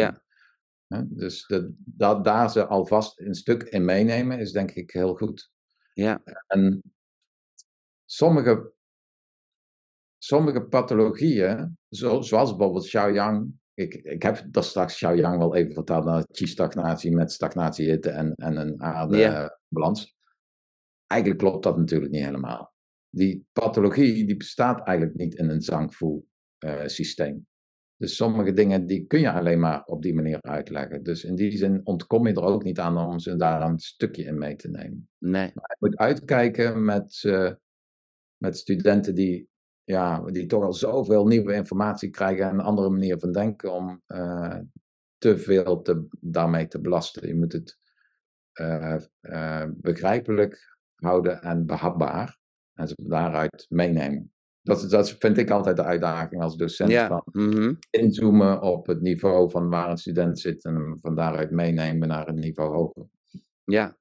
S2: Dus de, dat, daar ze alvast een stuk in meenemen, is denk ik heel goed.
S1: ja,
S2: En sommige, sommige pathologieën, zo, zoals bijvoorbeeld Xiaoyang, ik, ik heb daar straks Xiaoyang wel even verteld, naar chi-stagnatie met stagnatiehitte en, en een aardebalans. Eigenlijk klopt dat natuurlijk niet helemaal. Die pathologie die bestaat eigenlijk niet in een zangvoel eh, systeem. Dus sommige dingen die kun je alleen maar op die manier uitleggen. Dus in die zin ontkom je er ook niet aan om ze daar een stukje in mee te nemen.
S1: nee,
S2: Je moet uitkijken met, eh, met studenten die, ja, die toch al zoveel nieuwe informatie krijgen en een andere manier van denken om eh, te veel te, daarmee te belasten. Je moet het eh, begrijpelijk houden en behapbaar en ze daaruit meenemen. Dat, vind ik altijd de uitdaging als docent.
S1: ja,
S2: Van
S1: mhm,
S2: inzoomen op het niveau van waar een student zit en hem van daaruit meenemen naar een niveau hoger.
S1: ja.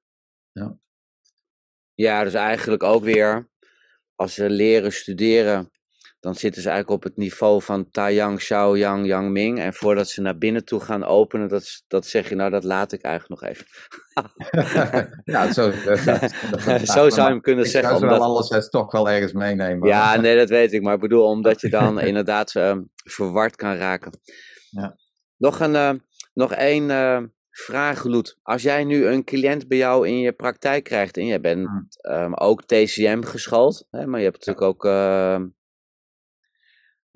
S2: Ja.
S1: Ja, dus eigenlijk ook weer, als ze leren studeren, dan zitten ze eigenlijk op het niveau van Taiyang, Xiaoyang, Yang Ming. En voordat ze naar binnen toe gaan openen, dat, dat zeg je, nou, dat laat ik eigenlijk nog even. [laughs]
S2: ja, zo, dat,
S1: dat, [laughs] zo zou je hem kunnen
S2: ik
S1: zeggen.
S2: Ik zou
S1: omdat...
S2: wel alles toch wel ergens meenemen.
S1: Ja, nee, dat weet ik. Maar ik bedoel, omdat je dan [laughs] inderdaad uh, verward kan raken.
S2: Ja.
S1: Nog, een, uh, nog één uh, vraag, Loet. Als jij nu een cliënt bij jou in je praktijk krijgt en je bent
S2: Hmm.
S1: um, ook TCM geschoold, hè, maar je hebt natuurlijk ook ehm,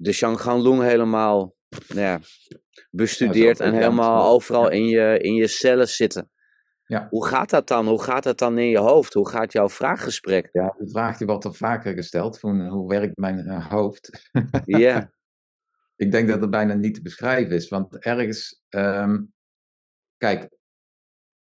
S1: de Shanghanlong helemaal nou ja, bestudeerd
S2: Ja,
S1: en helemaal
S2: ja.
S1: overal in je, in je cellen zitten.
S2: Ja.
S1: Hoe gaat dat dan? Hoe gaat dat dan in je hoofd? Hoe gaat jouw vraaggesprek?
S2: Ja, die vraag die wordt er vaker gesteld. Van, hoe werkt mijn eh, hoofd?
S1: Ja, [laughs]
S2: Ik denk dat het bijna niet te beschrijven is. Want ergens, ehm, kijk,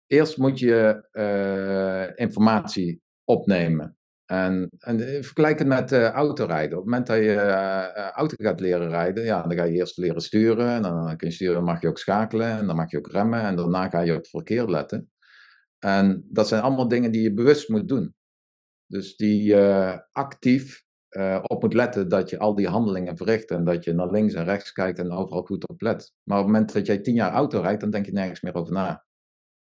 S2: eerst moet je eh, informatie opnemen. En, en eh, vergelijk het met eh, autorijden. Op het moment dat je eh, auto gaat leren rijden, ja, dan ga je eerst leren sturen. En dan kun je sturen, mag je ook schakelen. En dan mag je ook remmen. En daarna ga je op het verkeer letten. En dat zijn allemaal dingen die je bewust moet doen. Dus die je actief op moet letten dat je al die handelingen verricht en dat je naar links en rechts kijkt en overal goed op let. Maar op het moment dat jij tien jaar auto rijdt, dan denk je nergens meer over na.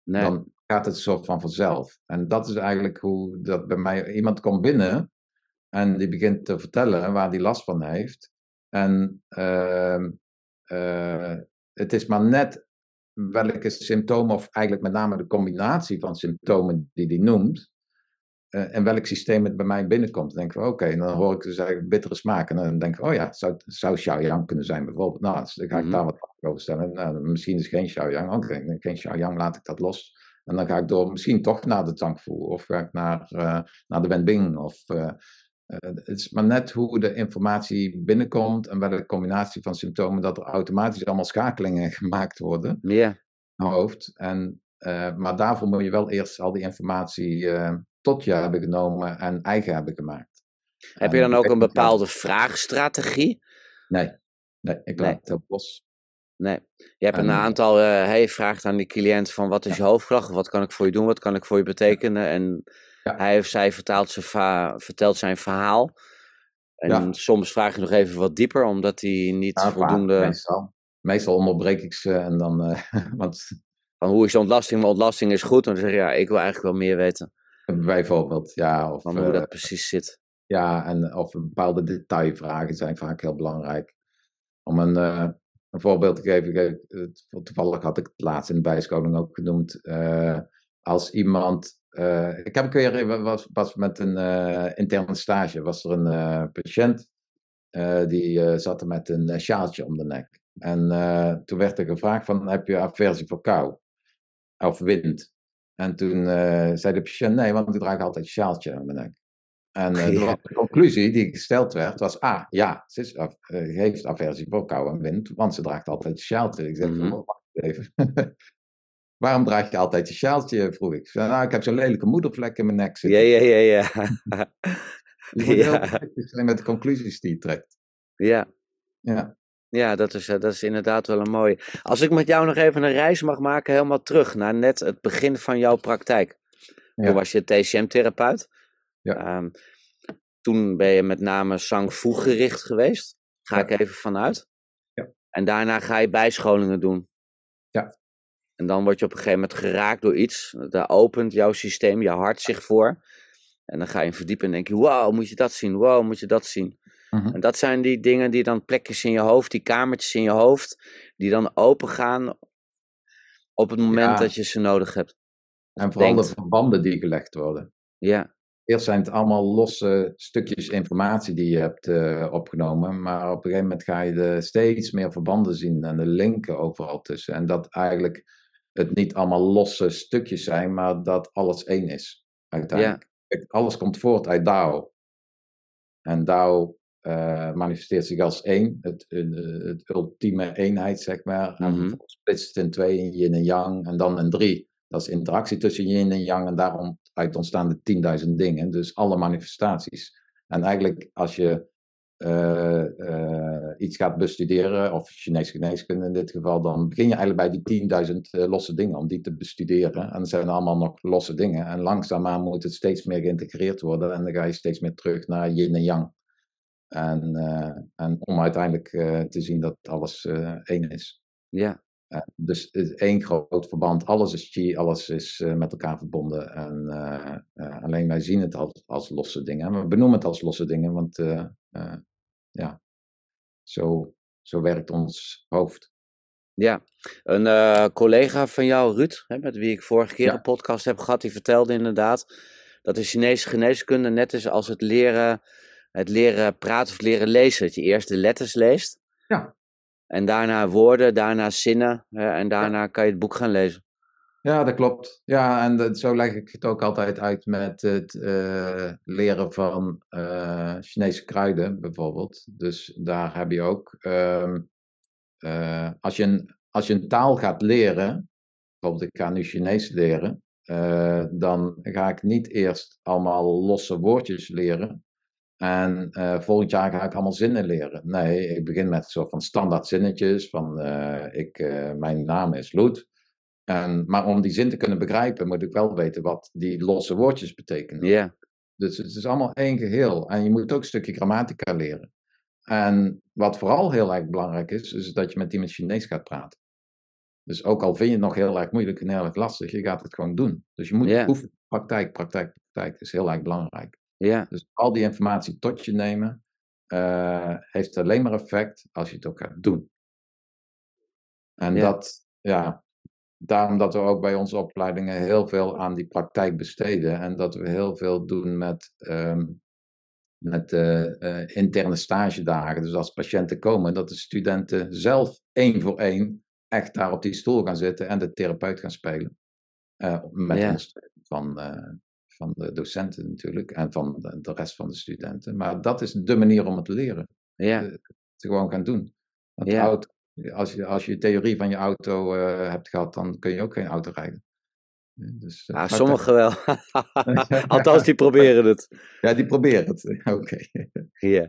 S1: Nee.
S2: Dan gaat het zo van vanzelf. En dat is eigenlijk hoe dat bij mij, iemand komt binnen en die begint te vertellen waar die last van heeft. En ehm, eh, het is maar net welke symptomen, of eigenlijk met name de combinatie van symptomen die die noemt, en welk systeem het bij mij binnenkomt. Dan denk ik, oké, dan hoor ik dus eigenlijk bittere smaak. En dan denk ik, oh ja, het zou, zou Xiaoyang kunnen zijn bijvoorbeeld. Nou, dus dan ga ik
S1: Mhm.
S2: daar wat over stellen. Nou, misschien is geen Xiaoyang. Oké, geen Xiaoyang, laat ik dat los. En dan ga ik door misschien toch naar de Tangfu. Of ga ik naar, eh, naar de Wenbing. Of, eh, eh, het is maar net hoe de informatie binnenkomt. En welke combinatie van symptomen. Dat er automatisch allemaal schakelingen [laughs] gemaakt worden
S1: Ja,
S2: hoofd. En, eh, maar daarvoor moet je wel eerst al die informatie eh, tot je hebben genomen en eigen hebben gemaakt.
S1: heb je dan ook een bepaalde vraagstrategie?
S2: Nee, nee ik
S1: Nee.
S2: laat het heel los.
S1: Nee. Je hebt een
S2: En-
S1: aantal, eh hij vraagt aan die cliënt van wat is je hoofdklacht? Wat kan ik voor je doen? Wat kan ik voor je betekenen? En
S2: Ja.
S1: hij of zij vertaalt zijn va- vertelt zijn verhaal. En
S2: Ja.
S1: soms vraag je nog even wat dieper, omdat hij niet voldoende...
S2: Meestal. meestal onderbreek ik ze en dan, eh, [laughs] want
S1: Van hoe is de ontlasting? Maar ontlasting is goed. En dan zeg je, ja, ik wil eigenlijk wel meer weten
S2: bijvoorbeeld, ja, of,
S1: van hoe
S2: eh,
S1: dat precies zit.
S2: ja, en of bepaalde detailvragen zijn vaak heel belangrijk. Om een, eh, een voorbeeld te geven, toevallig had ik het laatst in de bijscholing ook genoemd. eh, als iemand, eh, ik heb een keer, was, was met een eh, interne stage, was er een eh, patiënt eh, die eh, zat er met een eh, sjaaltje om de nek. En eh, toen werd er gevraagd van, heb je aversie voor kou? Of wind? En toen eh, zei de patiënt, nee, want ik draag altijd een sjaaltje om mijn nek. En eh,
S1: Ja.
S2: de conclusie die gesteld werd was, ah, ja, ze is, af- eh, heeft aversie voor kou en wind, want ze draagt altijd een sjaaltje. Ik zeg, oh, wacht even. [laughs] Waarom draag je altijd een sjaaltje, vroeg ik. Nou, ik heb zo'n lelijke moedervlek in mijn nek
S1: Ja,
S2: zitten.
S1: ja, ja, ja.
S2: Je moet [laughs]
S1: ja.
S2: heel voorzichtig zijn met de conclusies die je trekt.
S1: ja.
S2: Ja,
S1: Ja, dat is, eh, dat is inderdaad wel een mooie. Als ik met jou nog even een reis mag maken, helemaal terug naar net het begin van jouw praktijk.
S2: Ja.
S1: Toen was je TCM-therapeut.
S2: Ja.
S1: Ehm, toen ben je met name Sang Fu gericht geweest. Ga
S2: Ja.
S1: ik even vanuit.
S2: Ja.
S1: En daarna ga je bijscholingen doen.
S2: Ja.
S1: En dan word je op een gegeven moment geraakt door iets. Daar opent jouw systeem, je hart zich voor. En dan ga je verdiepen en denk je, wow, moet je dat zien? Wow, moet je dat zien?
S2: Mhm.
S1: En dat zijn die dingen die dan plekjes in je hoofd, die kamertjes in je hoofd, die dan open gaan op het moment
S2: Ja.
S1: dat je ze nodig hebt.
S2: En vooral
S1: denkt.
S2: de verbanden die gelegd worden.
S1: Ja,
S2: Eerst zijn het allemaal losse stukjes informatie die je hebt eh, opgenomen, maar op een gegeven moment ga je de steeds meer verbanden zien en de linken overal tussen. En dat eigenlijk het niet allemaal losse stukjes zijn, maar dat alles één is. Uiteindelijk. Kijk, Alles komt voort uit Dao. En Dao eh, manifesteert zich als één, het, eh, het ultieme eenheid, zeg maar. En
S1: Mhm.
S2: splitst het in twee, in yin en yang, en dan in drie. Dat is interactie tussen yin en yang, en daarom uit ontstaan de 10.000 dingen. Dus alle manifestaties. En eigenlijk, als je eh, iets gaat bestuderen, of Chinees geneeskunde in dit geval, dan begin je eigenlijk bij die 10.000 eh, losse dingen, om die te bestuderen. En dat zijn allemaal nog losse dingen. En langzaamaan moet het steeds meer geïntegreerd worden, en dan ga je steeds meer terug naar yin en yang. En, en om uiteindelijk te zien dat alles één is.
S1: Ja.
S2: dus het is één groot verband. Alles is chi, alles is met elkaar verbonden. En alleen wij zien het als, als losse dingen. we benoemen het als losse dingen, want ja, zo, zo werkt ons hoofd.
S1: Ja, een uh, collega van jou, Ruud, hè, met wie ik vorige keer een podcast heb gehad, die vertelde inderdaad dat de Chinese geneeskunde net is als het leren, het leren praten of leren lezen. Dat je eerst de letters leest.
S2: Ja.
S1: En daarna woorden, daarna zinnen. Hè, en daarna kan je het boek gaan lezen.
S2: Ja, dat klopt. Ja, en dat, zo leg ik het ook altijd uit met het uh, leren van uh, Chinese kruiden, bijvoorbeeld. Dus daar heb je ook. Uh, als, je een, als je een taal gaat leren, bijvoorbeeld ik ga nu Chinees leren, dan ga ik niet eerst allemaal losse woordjes leren. En volgend jaar ga ik allemaal zinnen leren. Nee, ik begin met een soort van standaard zinnetjes. Van ik, mijn naam is Loet. En, maar om die zin te kunnen begrijpen, moet ik wel weten wat die losse woordjes betekenen.
S1: Ja.
S2: Dus het is allemaal één geheel. En je moet ook een stukje grammatica leren. En wat vooral heel erg belangrijk is, is dat je met iemand Chinees gaat praten. Dus ook al vind je het nog heel erg moeilijk en heel erg lastig, je gaat het gewoon doen. Dus je moet yeah. oefenen. Praktijk, praktijk, praktijk is heel erg belangrijk.
S1: Ja.
S2: Dus al die informatie tot je nemen, uh, heeft alleen maar effect als je het ook gaat doen. En dat, ja, daarom dat we ook bij onze opleidingen heel veel aan die praktijk besteden. En dat we heel veel doen met, um, met uh, uh, interne stagedagen. Dus als patiënten komen, dat de studenten zelf één voor één echt daar op die stoel gaan zitten en de therapeut gaan spelen. Uh, met ja. van, van de docenten natuurlijk en van de, de, rest van de studenten. Maar dat is de manier om het te leren.
S1: Ja.
S2: Te gewoon gaan doen. Want ja als je, als je theorie van je auto uh, hebt gehad, dan kun je ook geen auto rijden.
S1: Dus, uh, ah, sommigen wel. [laughs] Althans, die proberen het.
S2: Ja, die proberen het. [laughs] Oké. Okay.
S1: Ja.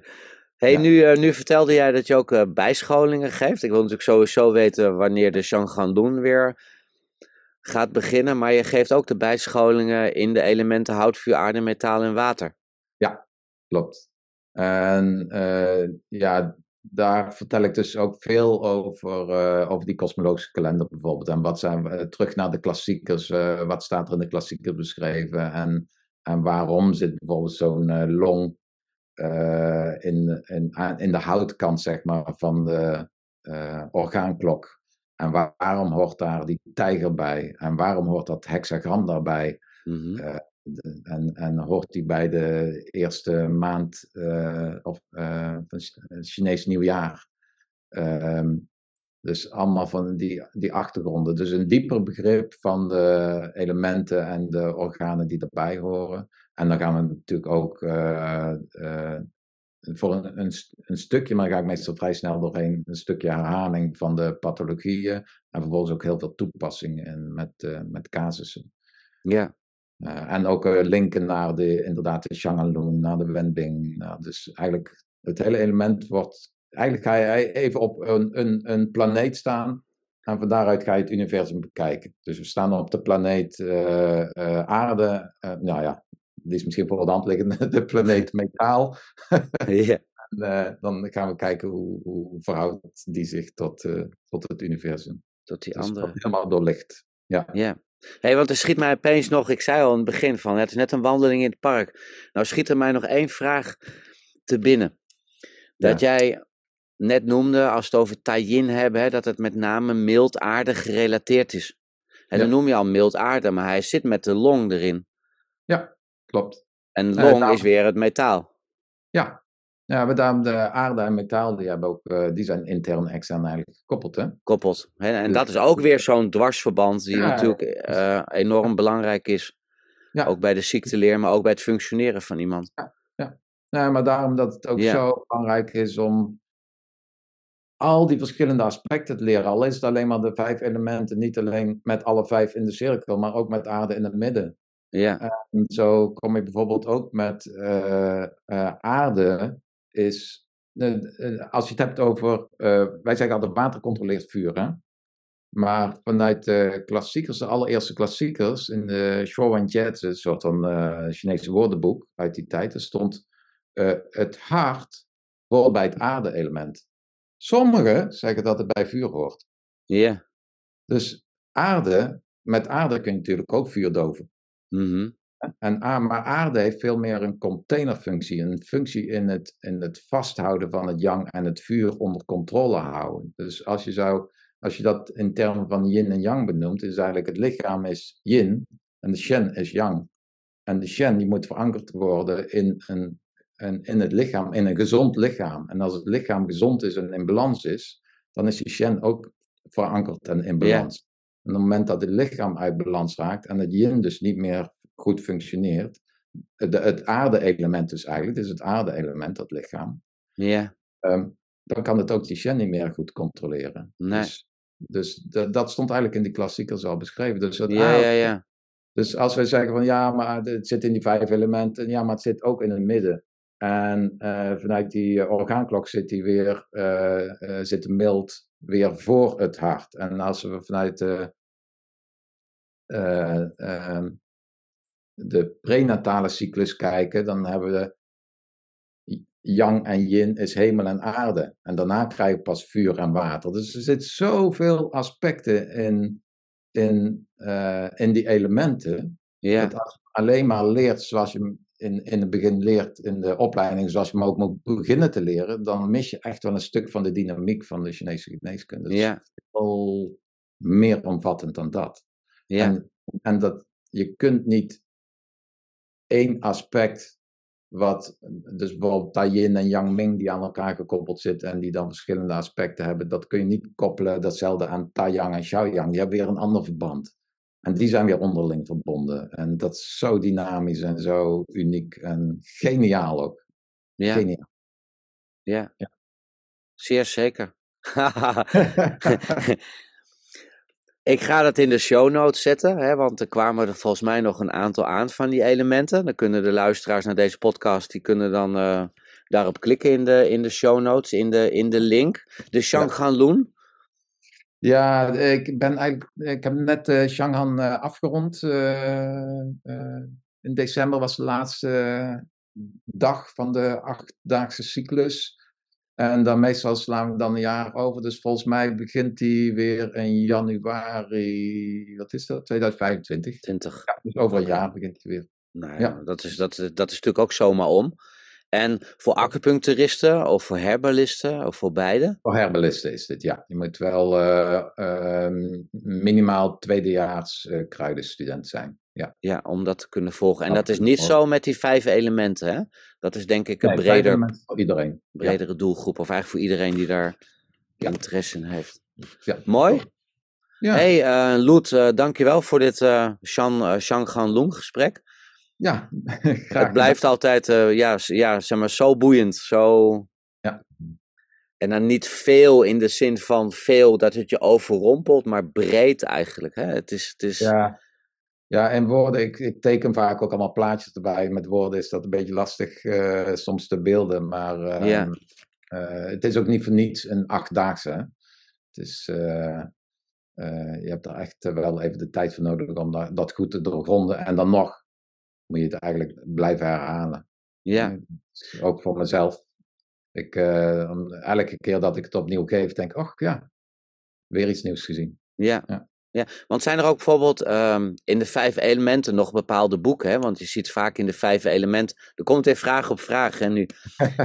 S1: Hey, ja. nu, uh, nu vertelde jij dat je ook bijscholingen geeft. Ik wil natuurlijk sowieso weten wanneer de Shanghandun weer gaat beginnen. Maar je geeft ook de bijscholingen in de elementen hout, vuur, aarde, metaal en water.
S2: Ja, klopt. En ja, daar vertel ik dus ook veel over, uh, over die kosmologische kalender bijvoorbeeld. En wat zijn we, terug naar de klassiekers, wat staat er in de klassiekers beschreven en, en waarom zit bijvoorbeeld zo'n long in, in, in de houtkant zeg maar, van de orgaanklok. En waarom hoort daar die tijger bij? En waarom hoort dat hexagram daarbij? Mm -hmm. En, en hoort die bij de eerste maand uh, of, uh, van Chinees nieuwjaar. Uh, dus allemaal van die, die achtergronden. Dus een dieper begrip van de elementen en de organen die erbij horen. En dan gaan we natuurlijk ook uh, voor een, een, een, stukje, maar dan ga ik meestal vrij snel doorheen, een stukje herhaling van de pathologieën. En vervolgens ook heel veel toepassingen met, met casussen.
S1: Ja.
S2: Uh, en ook uh, linken naar de, inderdaad de Shangalun, naar de Wenbing. Nou, dus eigenlijk het hele element wordt... Eigenlijk ga je even op een, een, een planeet staan en van daaruit ga je het universum bekijken. Dus we staan op de planeet aarde. nou ja, die is misschien voor de hand liggende, [laughs] de planeet metaal. [laughs]
S1: yeah.
S2: en, dan gaan we kijken hoe, hoe verhoudt die zich tot, tot het universum.
S1: Tot die
S2: dus
S1: andere.
S2: Helemaal doorlicht. Ja.
S1: ja hey, want er schiet mij opeens nog, ik zei al in het begin van, het is net een wandeling in het park. Nou schiet er mij nog één vraag te binnen. Dat ja. jij net noemde, als we het over Taiyin hebben, hè, dat het met name mildaardig gerelateerd is. En ja. dan noem je al mildaarde, maar hij zit met de long erin.
S2: Ja, klopt.
S1: En long uh, is weer het metaal.
S2: Ja, ja, maar daarom de aarde en metaal, die, hebben ook, uh, die zijn intern en extern eigenlijk gekoppeld. Hè?
S1: Koppeld. Hè? En dat is ook weer zo'n dwarsverband die ja, natuurlijk uh, enorm belangrijk is. Ja. Ook bij de ziekteleer, maar ook bij het functioneren van iemand.
S2: Ja, ja. ja maar daarom dat het ook zo belangrijk is om al die verschillende aspecten te leren. Al is het alleen maar de vijf elementen, niet alleen met alle vijf in de cirkel, maar ook met aarde in het midden.
S1: Ja.
S2: En zo kom ik bijvoorbeeld ook met uh, aarde is, als je het hebt over, wij zeggen altijd water controleert vuur, hè? Maar vanuit de klassiekers, de allereerste klassiekers, in de Shuowan Jie, een soort van Chinese woordenboek uit die tijd, er stond het hart hoort bij het aarde-element. Sommigen zeggen dat het bij vuur hoort.
S1: Ja.
S2: Dus aarde, met aarde kun je natuurlijk ook vuur doven.
S1: Mhm.
S2: En, maar aarde heeft veel meer een containerfunctie, een functie in het, in het vasthouden van het yang en het vuur onder controle houden. Dus als je, zou, als je dat in termen van yin en yang benoemt, is eigenlijk het lichaam is yin en de shen is yang. En de shen die moet verankerd worden in, een, een, in het lichaam, in een gezond lichaam. En als het lichaam gezond is en in balans is, dan is die shen ook verankerd en in balans. En op het moment dat het lichaam uit balans raakt en het yin dus niet meer goed functioneert, de, het aarde-element dus eigenlijk, dus het aarde-element, dat lichaam,
S1: Ja.
S2: ehm, dan kan het ook die shen niet meer goed controleren.
S1: Nee.
S2: Dus, dus da- dat stond eigenlijk in die klassiekers al beschreven. Dus,
S1: Ja, ja, ja.
S2: dus als wij zeggen van ja, maar het zit in die vijf elementen, ja, maar het zit ook in het midden. En eh, vanuit die eh, orgaanklok zit die weer, eh, zit de mild weer voor het hart. En als we vanuit de, eh, ehm, de prenatale cyclus kijken, dan hebben we yang en yin is hemel en aarde. En daarna krijg je pas vuur en water. Dus er zitten zoveel aspecten in, in, in die elementen.
S1: Ja.
S2: Dat als je alleen maar leert zoals je in, in het begin leert in de opleiding, zoals je hem ook moet beginnen te leren, dan mis je echt wel een stuk van de dynamiek van de Chinese geneeskunde. Dat
S1: Ja.
S2: is veel meer omvattend dan dat.
S1: Ja.
S2: En, en dat je kunt niet één aspect, wat, dus bijvoorbeeld Tai Yin en Yang Ming, die aan elkaar gekoppeld zitten en die dan verschillende aspecten hebben, dat kun je niet koppelen datzelfde aan Tai Yang en Xiao Yang. Die hebben weer een ander verband. En die zijn weer onderling verbonden. En dat is zo dynamisch en zo uniek en geniaal ook.
S1: Ja.
S2: Geniaal.
S1: Ja. Zeer zeker. [laughs] [laughs] Ik ga dat in de show notes zetten, hè, want er kwamen er volgens mij nog een aantal aan van die elementen. Dan kunnen de luisteraars naar deze podcast, die kunnen dan eh, daarop klikken in de, in de show notes, in de, in de link. De Shanghanlun.
S2: Ja, ik ben eigenlijk, ik heb net eh Shanghan eh, afgerond. eh, in december was de laatste dag van de achtdaagse cyclus. En dan meestal slaan we dan een jaar over. Dus volgens mij begint die weer in januari, wat is dat? 2025.
S1: 20.
S2: Ja, dus over een jaar begint die weer.
S1: Nou ja,
S2: Ja.
S1: Dat, is, dat, dat is natuurlijk ook zomaar om. En voor acupuncturisten of voor herbalisten of voor beide?
S2: Voor herbelisten is dit, ja. Je moet wel eh, ehm, minimaal tweedejaars eh, kruidenstudent zijn. Ja.
S1: Ja, om dat te kunnen volgen. En dat is niet zo met die vijf elementen, hè? Dat is denk ik een
S2: Nee,
S1: breder,
S2: voor iedereen.
S1: bredere doelgroep. Of eigenlijk voor iedereen die daar
S2: Ja.
S1: interesse in heeft.
S2: Ja.
S1: Mooi.
S2: Ja,
S1: hey, eh Loet, dankjewel voor dit eh Shan, eh, Shanghan Lung gesprek.
S2: Ja. [laughs] graag
S1: Het blijft altijd eh, ja, ja, zeg maar, zo boeiend. Zo...
S2: Ja.
S1: En dan niet veel in de zin van veel dat het je overrompelt, maar breed eigenlijk. Hè? Het is, het is...
S2: Ja, ja en woorden, ik, ik teken vaak ook allemaal plaatjes erbij. Met woorden is dat een beetje lastig eh, soms te beelden, maar
S1: Ja.
S2: eh, het is ook niet voor niets een achtdaagse. hè. Het is, je hebt er echt wel even de tijd voor nodig om dat, dat goed te doorgronden. En dan nog moet je het eigenlijk blijven herhalen.
S1: ja.
S2: Ook voor mezelf. Ik, eh, elke keer dat ik het opnieuw geef, denk ik, oh ja, weer iets nieuws gezien.
S1: Ja.
S2: Ja.
S1: ja. Want zijn er ook bijvoorbeeld ehm, in de vijf elementen nog bepaalde boeken? Hè? Want je ziet vaak in de vijf elementen. Er komt weer vraag op vraag. En nu,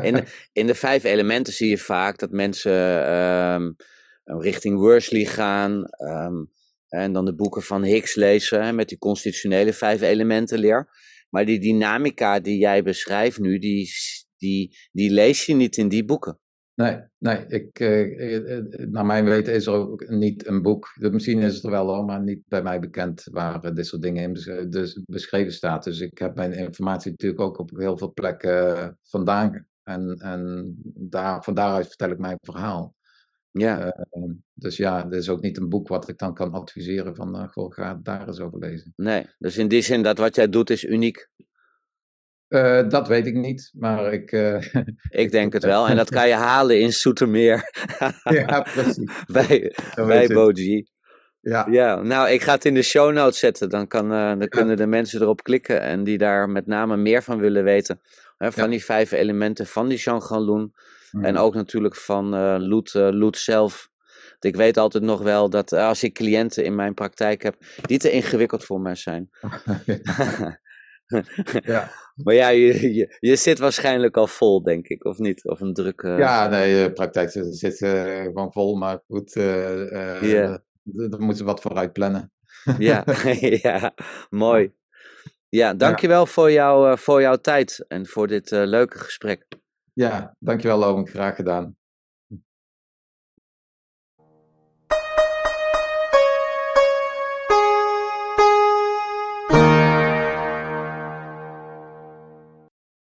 S1: in, de, [laughs] in de vijf elementen zie je vaak dat mensen ehm, richting Worsley gaan. ehm, en dan de boeken van Hicks lezen hè, met die constitutionele vijf elementen leer. Maar die dynamica die jij beschrijft nu, die, die, die lees je niet in die boeken.
S2: Nee, nee ik, eh, eh, eh, naar mijn weten is er ook niet een boek. Misschien is het er wel maar niet bij mij bekend waar dit soort dingen in dus beschreven staat. Dus ik heb mijn informatie natuurlijk ook op heel veel plekken vandaan. En, en daar, van daaruit vertel ik mijn verhaal.
S1: Ja,
S2: Eh, dus ja, er is ook niet een boek wat ik dan kan adviseren van, eh, goh, ga daar eens over lezen.
S1: nee. Dus in die zin dat wat jij doet is uniek.
S2: Eh, dat weet ik niet, maar ik... eh, [laughs]
S1: Ik denk het wel. En dat kan je halen in Soetermeer. [laughs]
S2: ja, precies. [laughs]
S1: bij
S2: Zo
S1: bij. Boji.
S2: Ja,
S1: Ja, nou, ik ga het in de show notes zetten. Dan, kan, dan kunnen de mensen erop klikken en die daar met name meer van willen weten. Hè, van
S2: Ja.
S1: die vijf elementen van die En ook natuurlijk van uh, Loet, Loet zelf. Ik weet altijd nog wel dat als ik cliënten in mijn praktijk heb die te ingewikkeld voor mij zijn. [laughs] ja. [laughs] Maar ja, je, je, je, zit waarschijnlijk al vol, denk ik, of niet? Of een drukke...
S2: Ja, nee, de praktijk zit, zit uh, gewoon vol, maar goed, uh, daar moeten we wat vooruit plannen.
S1: ja, [laughs] ja, mooi. Ja, dankjewel ja. Voor, jou, voor jouw tijd en voor dit leuke gesprek.
S2: Ja, dankjewel Logan, graag gedaan.